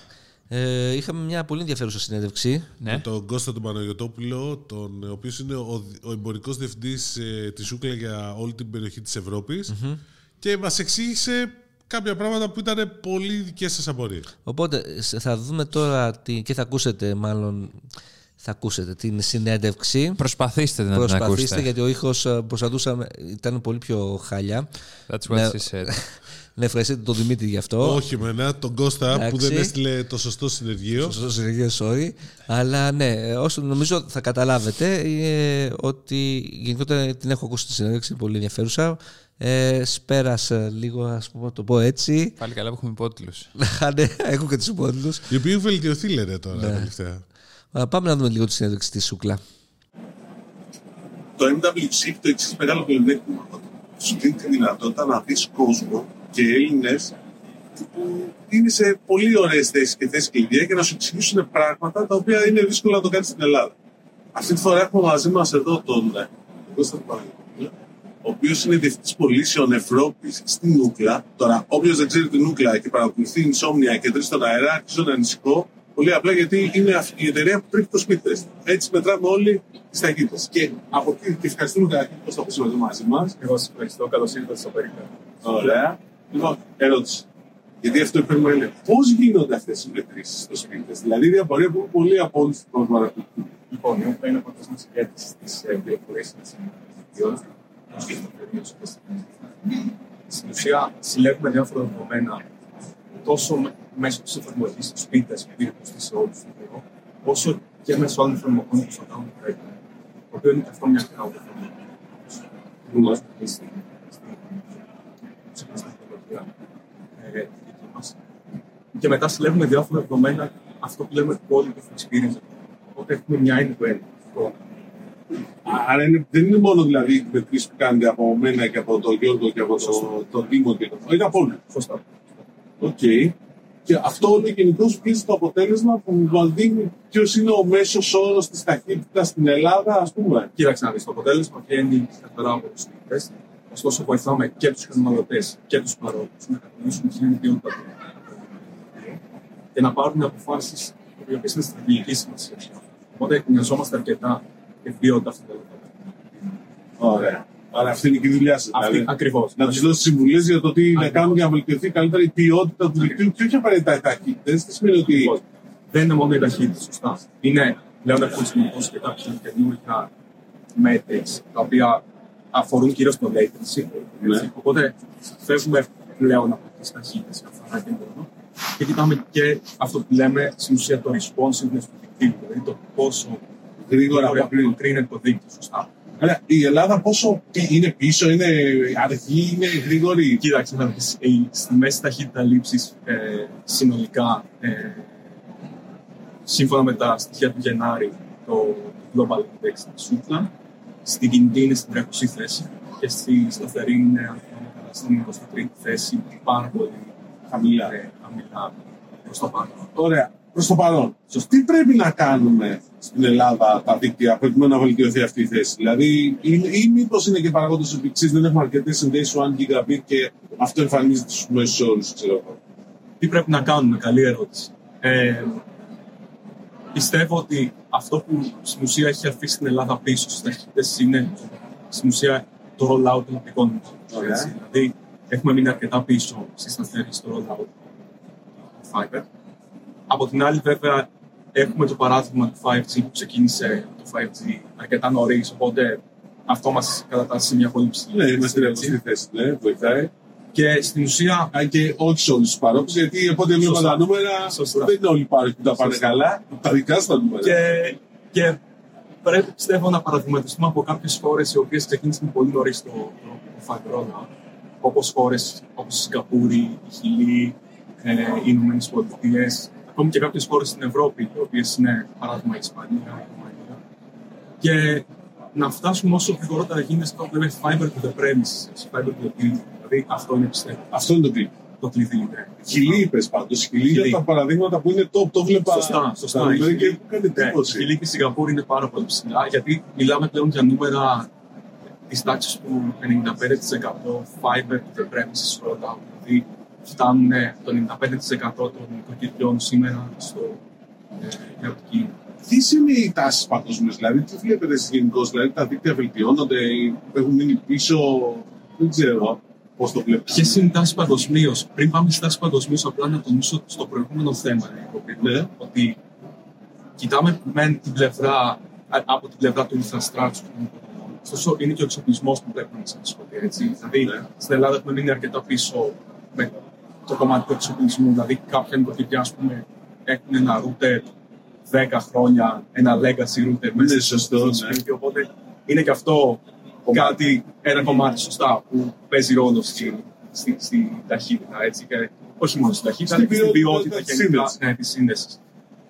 Ε, είχαμε μια πολύ ενδιαφέρουσα συνέντευξη. Ναι. Με τον Κώστα τον Παναγιωτόπουλο, τον, ο οποίος είναι ο, ο εμπορικός διευθυντής ε, της Ούκλα για όλη την περιοχή της ευρωπη Και μας εξήγησε κάποια πράγματα που ήταν πολύ δικές σας απορίες. Οπότε σε- θα δούμε τώρα τι, και θα ακούσετε μάλλον θα ακούσετε την συνέντευξη. Προσπαθήστε να την Προσπαθήστε ακούσετε. γιατί ο ήχος ε, προσπαθούσαμε ήταν πολύ πιο χάλια. That's what Ναι. she said. [LAUGHS] Να ευχαριστείτε τον Δημήτρη γι' αυτό. Όχι εμένα, τον Κώστα που Εντάξει. δεν έστειλε το σωστό συνεργείο. Στο συνεργείο, sorry. Αλλά ναι, όσο νομίζω θα καταλάβετε ε, ότι γενικότερα την έχω ακούσει τη συνέντευξη, είναι πολύ ενδιαφέρουσα. Ε, σπέρασα λίγο, ας πούμε, να το πω έτσι. Πάλι καλά που έχουμε υπότιτλους. [LAUGHS] ναι, έχω και τους υπότιτλους. Η οποία έχει βελτιωθεί, λέτε τώρα Ναι. τελευταία. Α, Πάμε να δούμε λίγο τη συνέντευξη της Σούκλα. το MWC έχει το εξή μεγάλο πλεονέκτημα. ότι Σου δίνει τη δυνατότητα να δεις κόσμο και Έλληνες που είναι σε πολύ ωραίες θέσεις και θέσεις κλειδιά και να σου εξηγήσουν πράγματα τα οποία είναι δύσκολο να το κάνεις στην Ελλάδα. Αυτή τη φορά έχουμε μαζί μας εδώ τον ε, Κώστα Παναγιώτη, ο οποίος είναι διευθυντής πωλήσεων Ευρώπης στην Νούκλα. Τώρα, όποιος δεν ξέρει την Νούκλα και παρακολουθεί Insomnia και τρεις στον αέρα, αρχίζω να ανησυχώ. Πολύ απλά γιατί είναι αυτή η εταιρεία που τρίβει το σπίτι της. Έτσι μετράμε όλοι τις ταχύτητες. Και από εκεί και ευχαριστούμε καταρχήν που θα εδώ μαζί μας. Εγώ σας ευχαριστώ. Καλώς ήρθατε στο Περίπτερο. Ωραία. Λοιπόν, ερώτηση. Γιατί αυτό πρέπει να είναι. Πώς γίνονται αυτές οι μετρήσεις στο σπίτι της; Δηλαδή, η απορία που είναι πολύ από όλους τους κόσμους. Λοιπόν, η ΟΠΑ είναι ο παγκόσμιο ηγέτη της πληροφορία και της ενημέρωση. Στην ουσία, συλλέγουμε διάφορα δεδομένα τόσο μ- μέσω της εφαρμογής του σπίτι, επειδή είναι γνωστή σε όλους εδώ, όσο και μέσω άλλων εφαρμογών που θα κάνουν το το οποίο είναι αυτό μια cloud εφαρμογή. Που μας βοηθήσει στην- στην- στην τεχνολογία, ε, δική μας. Και μετά συλλέγουμε διάφορα δεδομένα, αυτό που λέμε quality of experience. Οπότε έχουμε μια end-to-end εικόνα. Άρα είναι, δεν είναι μόνο δηλαδή οι μετρήσεις που κάνετε από μένα και από τον Γιώργο και από το, τον Δήμο και το. Είναι από όλους. Σωστά. Οκ. Και αυτό είναι γενικώς βγει το αποτέλεσμα που μας δίνει ποιος είναι ο μέσος όρος της ταχύτητας στην Ελλάδα, ας πούμε. Κοίταξε να δεις το αποτέλεσμα βγαίνει καθαρά από τους νικητές. Ωστόσο, βοηθάμε και τους καταναλωτές και τους παρόχους να κατανοήσουν ποια είναι η ποιότητα του και να πάρουν αποφάσεις οι οποίες είναι στρατηγική σημασία. Οπότε, νοιαζόμαστε αρκετά για την ποιότητα αυτών των δεδομένων. Ωραία. Άρα αυτή είναι και η δουλειά σας. Αυτή ακριβώς. να τους δώσει συμβουλές για το τι να Ακριβώς. κάνουν για να βελτιωθεί καλύτερα η ποιότητα του δικτύου και όχι απαραίτητα οι ταχύτητες. Τι σημαίνει ότι. Δεν είναι μόνο η ταχύτητα, σωστά. Είναι πλέον έχουν συμμετώσει και κάποια καινούργια metrics τα οποία αφορούν κυρίως το latency. Ναι. Οπότε φεύγουμε πλέον από τις ταχύτητες καθαρά και μόνο και κοιτάμε και αυτό που λέμε στην ουσία το responsiveness του δικτύου, δηλαδή το πόσο Γρήγορα γρήγορα αποκρίνει. κρίνεται το δίκτυο, σωστά. Άρα η Ελλάδα πόσο πι- είναι πίσω, είναι αργή, είναι γρήγορη; Κοίταξε να δεις, η- στη μέση ταχύτητα λήψης ε, συνολικά, ε, σύμφωνα με τα στοιχεία του Γενάρη, το Global Index της Σούτλα, στην κινητή είναι στην 30η θέση και στη σταθερή είναι αν θυμάμαι καλά, στην 23η θέση, πάρα πολύ Χαμηλά. ε, χαμηλά προς το πάνω. Ωραία. Προς το παρόν. Τι πρέπει να κάνουμε στην Ελλάδα τα δίκτυα προκειμένου να βελτιωθεί αυτή η θέση; Δηλαδή, ή, ή μήπως είναι και παραγόντε του εξή, δεν έχουμε αρκετές συνδέσεις 1 gigabit και αυτό εμφανίζεται στους μέσους όρους, ξέρω εγώ. Τι πρέπει να κάνουμε, καλή ερώτηση. Ε, πιστεύω ότι αυτό που στην ουσία έχει αφήσει την Ελλάδα πίσω στις ταχύτητες είναι στην ουσία το rollout των οπτικών Ωραία. Έτσι, Δηλαδή, έχουμε μείνει αρκετά πίσω στη σταθερή στο rollout του fiber. Από την άλλη, βέβαια, έχουμε το παράδειγμα του 5G που ξεκίνησε το 5G αρκετά νωρίς, οπότε αυτό μας κατατάσσει σε μια πολύ ψηλή Ναι, είμαστε στην θέση. 20η θέση, ναι, βοηθάει. Και στην ουσία, Αν και όχι σε όλους τους παρόχους, γιατί από ό,τι βλέπω Σωστά. τα νούμερα Σωστά. δεν είναι όλοι οι πάροχοι που τα πάνε Σωστά. καλά. Τα δικά σου τα νούμερα. Και, και πρέπει πιστεύω να παραδειγματιστούμε από κάποιες χώρες οι οποίες ξεκίνησαν πολύ νωρίς το, το, το fiber rollout. Όπως χώρες όπως η Σιγκαπούρη, η Χιλή, ε, οι Ηνωμένες Πολιτείες, ακόμη και κάποιες χώρες στην Ευρώπη, οι οποίες είναι παράδειγμα η Ισπανία, η Ρουμανία. Και να φτάσουμε όσο γρηγορότερα γίνεται στο που λέμε fiber to the premises, fiber to the building. Δηλαδή αυτό είναι πιστεύω. Αυτό είναι το κλειδί. Το κλειδί είναι. Χιλί είπες πάντως. Χιλί για Χιλί. τα παραδείγματα που είναι top. Το βλέπα. Σωστά, σωστά. στα νούμερα Η και Χιλί- μου κάνει Ναι, η εντύπωση. Χιλή και η Σιγκαπούρη είναι πάρα πολύ ψηλά, γιατί μιλάμε πλέον για νούμερα της τάξης του 95% fiber to the premises rollout. Δηλαδή φτάνουν το 95% των οικοκυριών σήμερα στο ε, ιδιωτική. Τι είναι οι τάσεις παγκοσμίως, δηλαδή τι βλέπετε εσεί γενικώς, δηλαδή τα δίκτυα βελτιώνονται, έχουν μείνει πίσω, δεν ξέρω πώς το βλέπετε. Ποιες είναι οι τάσεις παγκοσμίως; Πριν πάμε στις τάσεις παγκοσμίως, απλά να τονίσω στο προηγούμενο θέμα Νίκο, Ναι. ότι κοιτάμε μεν την πλευρά, α- από την πλευρά του infrastructure των υποδομών. Ωστόσο, είναι και ο εξοπλισμός που πρέπει να μας απασχολεί. Έτσι. Δηλαδή, Ναι. στην Ελλάδα έχουμε μείνει αρκετά πίσω με το κομμάτι του εξοπλισμού. Δηλαδή, κάποια νοικοκυριά, ας πούμε, έχουν ένα router 10 χρόνια, ένα legacy router μέσα Ναι, στο σωστό, ναι. σπίτι. Οπότε, είναι και αυτό κάτι, ένα κομμάτι σωστά που παίζει ρόλο στη, στη, στη ταχύτητα. Έτσι, και όχι μόνο στη ταχύτητα, Στη αλλά και στην ποιότητα ποιότητα της γενικά σύνδεσης. ναι, της σύνδεσης.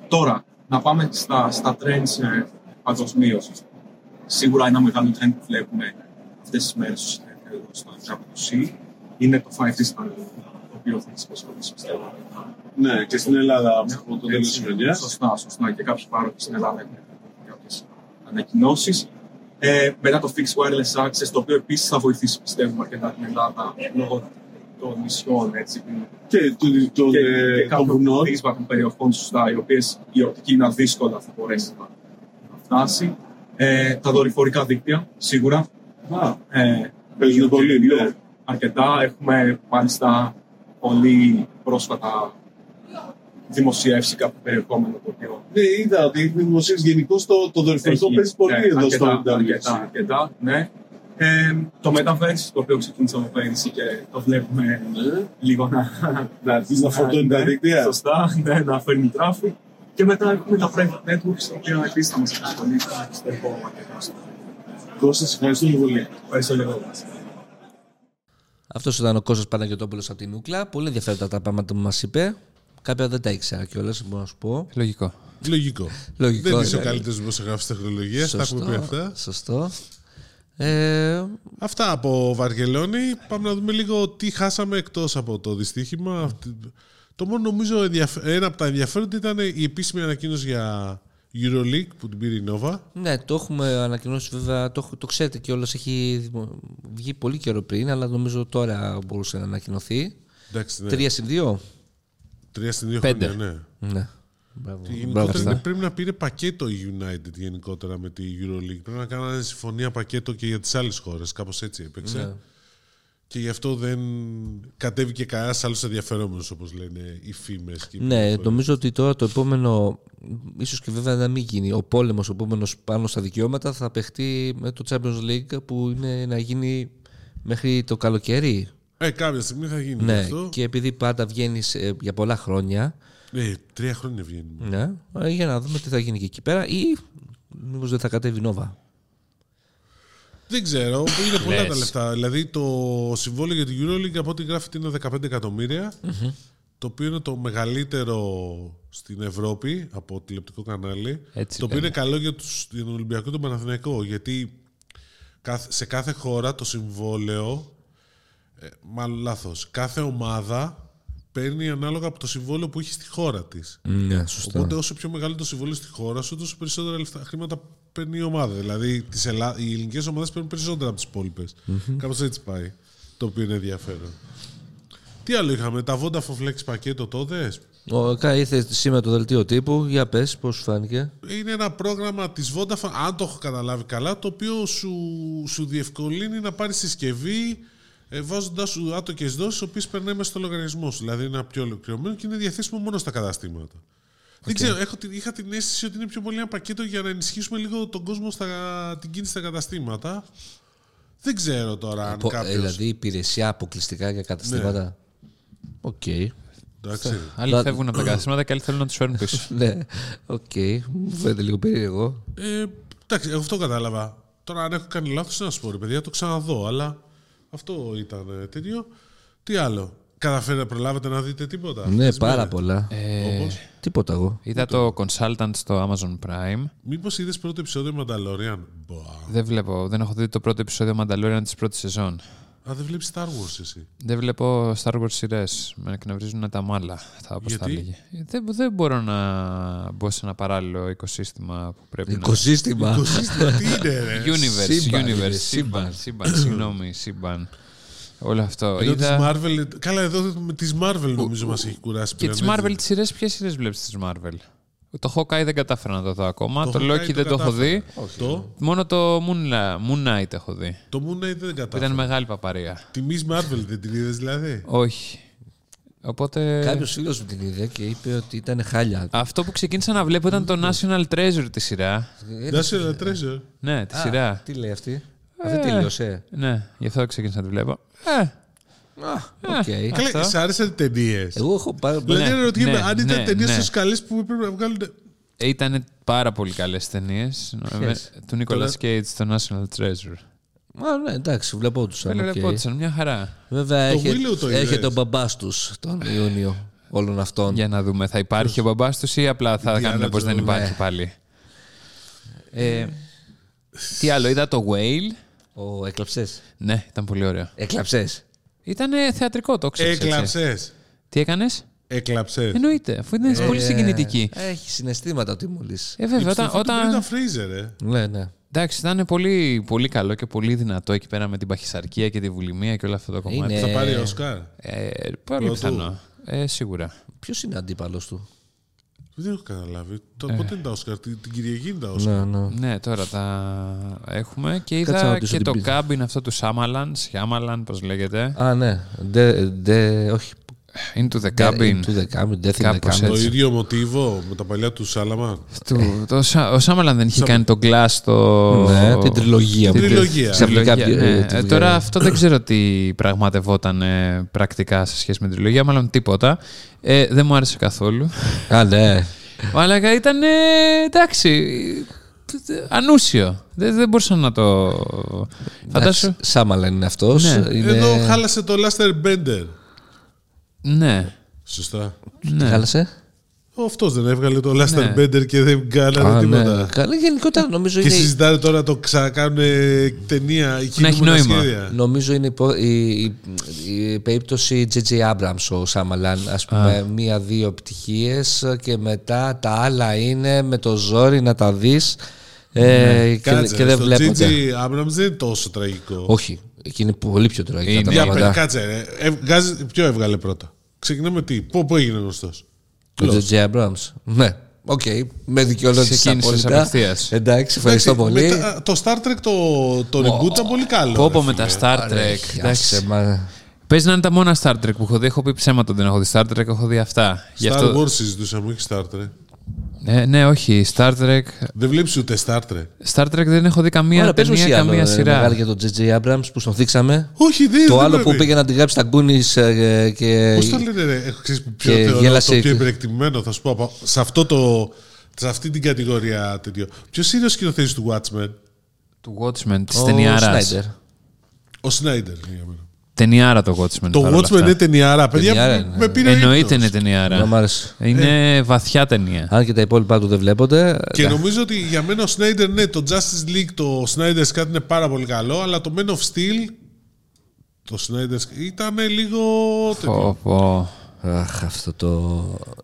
Τώρα, να πάμε στα, στα trends ε, παγκοσμίω. Σίγουρα ένα μεγάλο trend που βλέπουμε αυτές τις μέρες ε, εδώ στο WC είναι το 5G standard, το οποίο θα μας απασχολήσει πιστεύω. Ναι, και στην Ελλάδα από το τέλος της Έτσι, χρονιάς. Σωστά, σωστά. Και κάποιοι πάροχοι στην Ελλάδα έχουν κάποιες ανακοινώσεις. Ε, μετά το Fixed Wireless Access, το οποίο επίσης θα βοηθήσει πιστεύουμε αρκετά την Ελλάδα λόγω των νησιών έτσι, που Και του- των και, ε, και των κάποιων βουνών. δύσβατων περιοχών σωστά, οι οποίες η οπτική είναι δύσκολα θα μπορέσει να, να φτάσει. Ε, τα δορυφορικά δίκτυα, σίγουρα. Α, Ε, Παίζουν είναι πολύ, και ναι. Αρκετά. Έχουμε μάλιστα πολύ πρόσφατα δημοσιεύσει κάποιο περιεχόμενο το οποίο Ναι, είδα ότι έχει δημοσίευσει γενικώς το, το δορυφορικό έχει, παίζει πολύ ναι, εδώ στο αρκετά, Ιντερνετ. αρκετά, αρκετά, ναι. Ε, το Metaverse, το οποίο ξεκίνησαμε πέρυσι και το βλέπουμε λίγο να, Να αρχίσει να φορτώνει τα ναι, δίκτυα. Σωστά, ναι, να φέρνει traffic. Και μετά έχουμε τα private networks, τα οποία επίσης θα μας απασχολήσουν πιστεύω αρκετά. στο- Κώστα, σε ευχαριστούμε πολύ. Ευχαριστώ λίγο. Αυτός ήταν ο Κώστας Παναγιωτόπουλος από την Νούκλα. Πολύ ενδιαφέροντα τα πράγματα που μας είπε. Κάποια δεν τα ήξερα κιόλας, μπορώ να σου πω. Λογικό. Λογικό. Λογικό, Δεν είσαι ο ναι. καλύτερος δημοσιογράφο τεχνολογία. Τα έχουμε πει αυτά. Σωστό. Ε, Αυτά από Βαρκελόνη. Πάμε να δούμε λίγο τι χάσαμε εκτός από το δυστύχημα. Αυτή- Το μόνο νομίζω ενδιαφ- ένα από τα ενδιαφέροντα ήταν η επίσημη ανακοίνωση για Euroleague που την πήρε η Nova. ναι, το έχουμε ανακοινώσει βέβαια. Το, το ξέρετε κιόλας. Έχει δημο- βγει πολύ καιρό πριν, αλλά νομίζω τώρα μπορούσε να ανακοινωθεί. Εντάξει, ναι. Τρία συν δύο; Τρία στην δύο Πέντε. χρόνια, ναι. Ναι. Μπράβο. Και Μπράβο, Γενικότερα Κώστα. είναι- πρέπει να πήρε πακέτο η United γενικότερα με τη Euroleague. Πρέπει να κάνανε συμφωνία πακέτο και για τις άλλες χώρες. Κάπως έτσι έπαιξε. Ναι. Και γι' αυτό δεν κατέβηκε κανένας άλλος ενδιαφερόμενος, όπως λένε οι φήμες. Ναι, νομίζω ότι τώρα το επόμενο, ίσως και βέβαια να μην γίνει, ο πόλεμος ο επόμενος πάνω στα δικαιώματα θα παιχτεί με το Champions League που είναι να γίνει μέχρι το καλοκαίρι. Ε, κάποια στιγμή θα γίνει Ναι, αυτό. και επειδή πάντα βγαίνει για πολλά χρόνια, Ε, τρία χρόνια βγαίνει. ναι, ε, για να δούμε τι θα γίνει και εκεί πέρα ή μήπως δεν θα κατέβει Νόβα. Δεν ξέρω, είναι πολλά Λες. τα λεφτά. Δηλαδή το συμβόλαιο για την Euroleague από ό,τι γράφεται είναι 15 εκατομμύρια. Το οποίο είναι το μεγαλύτερο στην Ευρώπη από τηλεοπτικό κανάλι. Έτσι το οποίο λένε. είναι καλό για, τους, για τον Ολυμπιακό και τον Παναθηναϊκό. Γιατί καθ- σε κάθε χώρα το συμβόλαιο. Ε, μάλλον λάθος. Κάθε ομάδα παίρνει ανάλογα από το συμβόλαιο που έχει στη χώρα της. Ναι, σωστά. Οπότε όσο πιο μεγάλο το συμβόλαιο στη χώρα σου, τόσο περισσότερα λεφτά, χρήματα παίρνει η ομάδα. Δηλαδή τις Ελλά... οι ελληνικές ομάδες παίρνουν περισσότερα από τις υπόλοιπες. Κάπως έτσι πάει. Το οποίο είναι ενδιαφέρον. Τι άλλο είχαμε, τα Vodafone Flex πακέτο τότε. Ο, κα, ήρθε σήμερα το δελτίο τύπου, για πες πώς σου φάνηκε; Είναι ένα πρόγραμμα της Vodafone, αν το έχω καταλάβει καλά, το οποίο σου, σου διευκολύνει να πάρεις συσκευή ε, βάζοντάς σου άτοκες δόσεις, οι οποίες περνάει μέσα στο λογαριασμό σου. Δηλαδή είναι πιο ολοκληρωμένο και είναι διαθέσιμο μόνο στα καταστήματα. Δεν ξέρω, έχω, την- είχα την αίσθηση ότι είναι πιο πολύ ένα πακέτο για να ενισχύσουμε λίγο τον κόσμο στα, την κίνηση στα καταστήματα. Δεν ξέρω τώρα αν Απο- κάποιο. ε, δηλαδή υπηρεσία αποκλειστικά για καταστήματα; Οκ. Εντάξει. Άλλοι Θα- φεύγουν από τα καταστήματα και άλλοι θέλουν να τους φέρουν πίσω. [LAUGHS] ναι, οκ. Μου φαίνεται λίγο περίεργο. Ε, εντάξει, εγώ αυτό κατάλαβα. Τώρα, αν έχω κάνει λάθος, να σου πω ρε παιδιά, το ξαναδώ. Αλλά αυτό ήταν ε, τέτοιο. Τι άλλο; καταφέρατε, προλάβατε να δείτε τίποτα; Ναι, Τις πάρα μέρες; πολλά. Ε, Όπως; Τίποτα εγώ. είδα το Consultant στο Amazon Prime. Μήπως είδες πρώτο επεισόδιο Mandalorian; Μπα. Δεν βλέπω, δεν έχω δει το πρώτο επεισόδιο Mandalorian της πρώτης σεζόν. Α, δεν βλέπεις Star Wars εσύ; Δεν βλέπω Star Wars σειρές. Με εκνευρίζουν τα μάλα. Θα όπως τα Γιατί; έλεγε. Ε, Δεν, δεν μπορώ να μπω σε ένα παράλληλο οικοσύστημα που πρέπει να... Οικοσύστημα; Το σύστημα τι είναι, ρε; [LAUGHS] Universe, Σύμπαν είναι, universe, σύμπαν. σύμπαν, σύμπαν, συγγνώμη, σύμπαν. Όλο αυτό. Ενώ της Είδα... Marvel, καλά, εδώ με τις Marvel νομίζω μας έχει κουράσει. Και πλέον, τις έτσι. Marvel τις σειρές, ποιες σειρές βλέπεις τις Marvel; Το Hawkeye δεν κατάφερα να το δω ακόμα. Το, Hawkeye Loki δεν το έχω κατάφερα. δει. Το, Μόνο το Moon, Moon Knight έχω δει. το Moon Knight δεν Που κατάφερα. ήταν μεγάλη παπαρία. Τη Miss Marvel δεν την είδες δηλαδή; Όχι. Οπότε... Κάποιος φίλος μου την είδε και είπε ότι ήταν χάλια. Αυτό που ξεκίνησα να βλέπω ήταν το National Treasure τη σειρά. National Treasure. Ναι, τη Α, σειρά. Τι λέει αυτή; Αυτή τελείωσε. Ναι, γι' αυτό ξεκίνησα να τη βλέπω. Ε, Α, οκ. Καλά, Αυτό. σ' άρεσαν οι ταινίες; Εγώ έχω πάρει. Δηλαδή, Ναι, αναρωτιέμαι ναι, αν ήταν ναι, ταινίες ναι. τόσο καλές που έπρεπε να βγάλουν. ήταν πάρα πολύ καλές ταινίες. Του Nicolas Τώρα- Cage στο National Treasure. Α, ναι, εντάξει, βλέποντουσαν. οκ. Βλέπονταν μια χαρά. Βέβαια Το έχει, Willow το έχει είδες; τον μπαμπάς τους τον Ιούνιο όλων αυτών. Για να δούμε, θα υπάρχει ο μπαμπάς τους ή απλά θα Indiana κάνουμε πως δεν Jones. υπάρχει Ναι. πάλι. Ε, τι άλλο, είδα το Whale. Ο έκλαψες. Ναι, ήταν πολύ ωραίο. Έκλαψες. Ήταν θεατρικό, το ξέρω. Έκλαψες. Τι έκανες, Έκλαψες. Εννοείται, αφού ήταν πολύ συγκινητική. Έχει συναισθήματα ο Τίμουλη. Ε, βέβαια, όταν, όταν, Ήταν Freezer, ε. Ναι, ναι. Εντάξει, ήταν πολύ, πολύ καλό και πολύ δυνατό εκεί πέρα με την παχυσαρκία και τη βουλημία και όλο αυτό το κομμάτι. Είναι- Θα πάρει Οσκάρ. Ε, πολύ Πρωτού. πιθανό. Ε, σίγουρα. Ποιος είναι αντίπαλος του; Δεν έχω καταλάβει. Το, πότε είναι τα Όσκαρ, την, την Κυριακή είναι τα Όσκαρ. Ναι, ναι. Ναι, τώρα τα έχουμε και Κάτσε να είδα ρωτήσω και την το πίστη. κάμπιν αυτό του Σάμαλαν, Σιάμαλαν, πώς λέγεται. Α, ναι. Ντε, ντε, όχι. Into the cabin. Into the cabin. Death in the Κάπως cabin. Το έτσι. ίδιο μοτίβο με τα παλιά του Σάλαμαν. Του- το, Σα- ο Σάμαλαν δεν είχε κάνει το Glass το... Ναι, την τριλογία. Την που- τριλογία. Ξαφνικά Τριλογία, ε, ναι. τη Ε, βγάλε. τώρα αυτό δεν ξέρω τι πραγματευόταν ε, πρακτικά σε σχέση με την τριλογία, μάλλον τίποτα. Ε, δεν μου άρεσε καθόλου. Α, ναι. Αλλά ήταν ε, εντάξει. Ανούσιο. Δεν, δεν μπορούσα να το. Φαντάσου. Εντάξει, Σάμαλαν είναι αυτός. Ναι. Είναι... Εδώ χάλασε το Λάστερ Μπέντερ. Ναι. Σωστά. ναι. Χάλασε. Αυτός δεν έβγαλε το Λάστερ Ναι. Μπέντερ και δεν κάνανε Α, ναι. τίποτα. Καλά, γενικότερα νομίζω Και είναι, συζητάνε τώρα το ξανακάνουν ταινία. η Να έχει κινούμενα νόημα. σχέδια. νομίζω είναι υπο- η, η, η περίπτωση J.J. Abrams ο Shyamalan. Ας πούμε, μία-δύο επιτυχίες και μετά τα άλλα είναι με το ζόρι να τα δεις ε, και, Κάτσε, και δεν στο βλέπονται. J.J. Abrams δεν είναι τόσο τραγικό. Όχι, εκεί είναι πολύ πιο τραγικά Είναι. τα Για πράγματα. πες, κάτσε. ρε. Ε, βγάζει- ποιο έβγαλε πρώτα. Ξεκινάμε τι. Πού, πού έγινε γνωστός; Ο J.J. Abrams. Ναι. Οκ, με δικαιολόγησες Ξεκίνησες απόλυτα. απευθείας. Εντάξει, ευχαριστώ πολύ. το Star Trek το, το reboot ήταν πολύ καλό. Πω πω ρε με φίλε. τα Star Trek. Άσε, εντάξει. μα- Παίζει να είναι τα μόνα Star Trek που έχω δει. Έχω πει ψέματα ότι δεν έχω δει Star Trek, έχω δει αυτά. Γι' Star αυτό... Wars συζητούσαμε, όχι Star Trek. Ε, ναι, όχι. Star Trek. Δεν βλέπεις ούτε Star Trek. Star Trek δεν έχω δει καμία Ωραία, πες μου ταινία, εσύ άλλο, καμία ε, σειρά. Μεγάλη για τον J.J. Abrams που τον θίξαμε. Όχι, δεν Το δεν άλλο που πρέπει. πήγε να την γράψει τα Goonies ε, και. Πώς το λένε, ρε, έχω ξέρεις που πιο και θεωρώ γέλασε το πιο και- υπερεκτιμμένο, θα σου πω. από- Σε, αυτό το, σε αυτή την κατηγορία τέτοιο. Ποιος είναι ο σκηνοθέτης του Watchmen, Του Watchmen, της ο ταινιάρας. Snyder. ο Σνάιντερ. για μένα. Ταινιάρα το Watchmen. Το παρόλα Watchmen αυτά. είναι ταινιάρα. Παιδιά, Ταινιάρα με- είναι. με πήρε Εννοείται ύπνος. είναι ταινιάρα. Να μ' άρεσε. Είναι βαθιά ταινία. Αν και τα υπόλοιπα του δεν βλέπονται. Και ναι. νομίζω ότι για μένα ο Σνάιντερ, ναι, το Justice League, το Snyder's Cut είναι πάρα πολύ καλό, αλλά το Man of Steel, το Snyder's ήταν λίγο τέτοιο. Πω, πω. Αχ, αυτό το,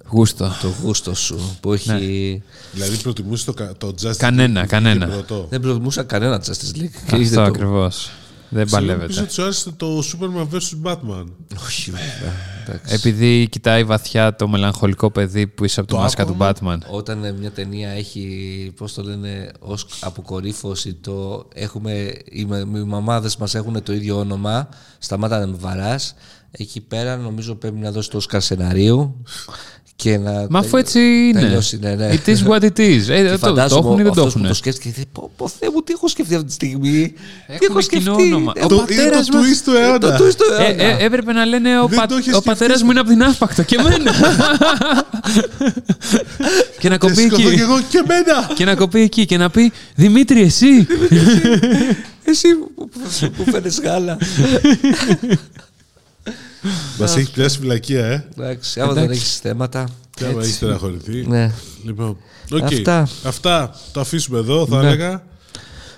Γούστο. το γούστο σου που έχει. Δηλαδή προτιμούσε το, κα- το Justice Κανένα, League κανένα. και πρώτο. Δεν προτιμούσα κανένα Justice League. Και είδε Αυτό το- ακριβώς. Δεν Νομίζω παλεύεται. ότι σου άρεσε το Superman vs. Batman. Όχι, βέβαια. Εντάξει. Επειδή κοιτάει βαθιά το μελαγχολικό παιδί που είσαι από τη Το μάσκα του Aquaman; Batman. Όταν ε, μια ταινία έχει, πώς το λένε, ως αποκορύφωση το έχουμε, οι, μα- οι μαμάδες μας έχουν το ίδιο όνομα, σταμάτα να με βαράς, εκεί πέρα νομίζω πρέπει να δώσει το Όσκαρ σεναρίου και να Μα αφού τελει- έτσι είναι. τελειώσει, ναι, ναι. It is what it is. Ε, Και το, το φαντάζομαι έχουν ή δεν το αυτός που έχουν. το σκέφτηκε και λέει, πω, πω Θεέ μου, τι έχω σκεφτεί αυτή τη στιγμή; τι Έχουν έχω κοινό σκεφτεί; όνομα. Ε, Ο το, πατέρας είναι το μας- twist του αιώνα. Το twist του Ε, αιώνα. ε, έπρεπε να λένε ο, Δεν πα... το είχες ο σκεφτεί. πατέρας μου είναι από την Αύπακτο και εμένα. και να Και κοπεί σηκωθώ εκεί. κι εγώ και εμένα. και να κοπεί εκεί και να πει Δημήτρη, εσύ. Εσύ που- που- που φέρνεις γάλα. Μας έχει πιάσει φυλακία, ε. Εντάξει, άμα δεν Εντάξει. έχεις θέματα. Και άμα έχεις στεναχωρηθεί. Ναι. Λοιπόν, οκ. Αυτά. Αυτά το αφήσουμε εδώ, θα Ναι. έλεγα.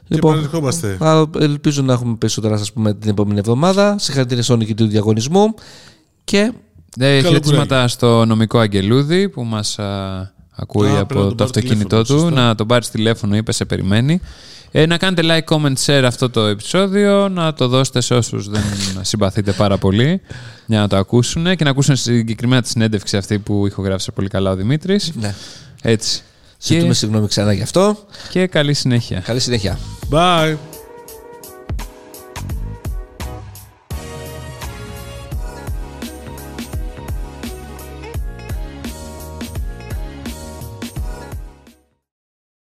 Και Λοιπόν, επανερχόμαστε. α, ελπίζω να έχουμε περισσότερα να σας πούμε την επόμενη εβδομάδα. Συγχαρητήρια στον νικητή του διαγωνισμού. Και Ναι, Καλό χαιρετίσματα κουράγιο. στο νομικό Αγγελούδη που μας α, ακούει Α, πρέπει να από τον το πάρω αυτοκίνητό τηλέφωνο, του. σωστά. Να τον πάρεις τηλέφωνο, είπε, σε περιμένει. Ε, να κάνετε like, comment, share αυτό το επεισόδιο, να το δώσετε σε όσους δεν [LAUGHS] συμπαθείτε πάρα πολύ για να το ακούσουν και να ακούσουν συγκεκριμένα τη συνέντευξη αυτή που ηχογράφησε πολύ καλά ο Δημήτρης. ναι, Έτσι. ζητούμε Και, συγγνώμη ξανά γι' αυτό. και καλή συνέχεια. Καλή συνέχεια. Bye.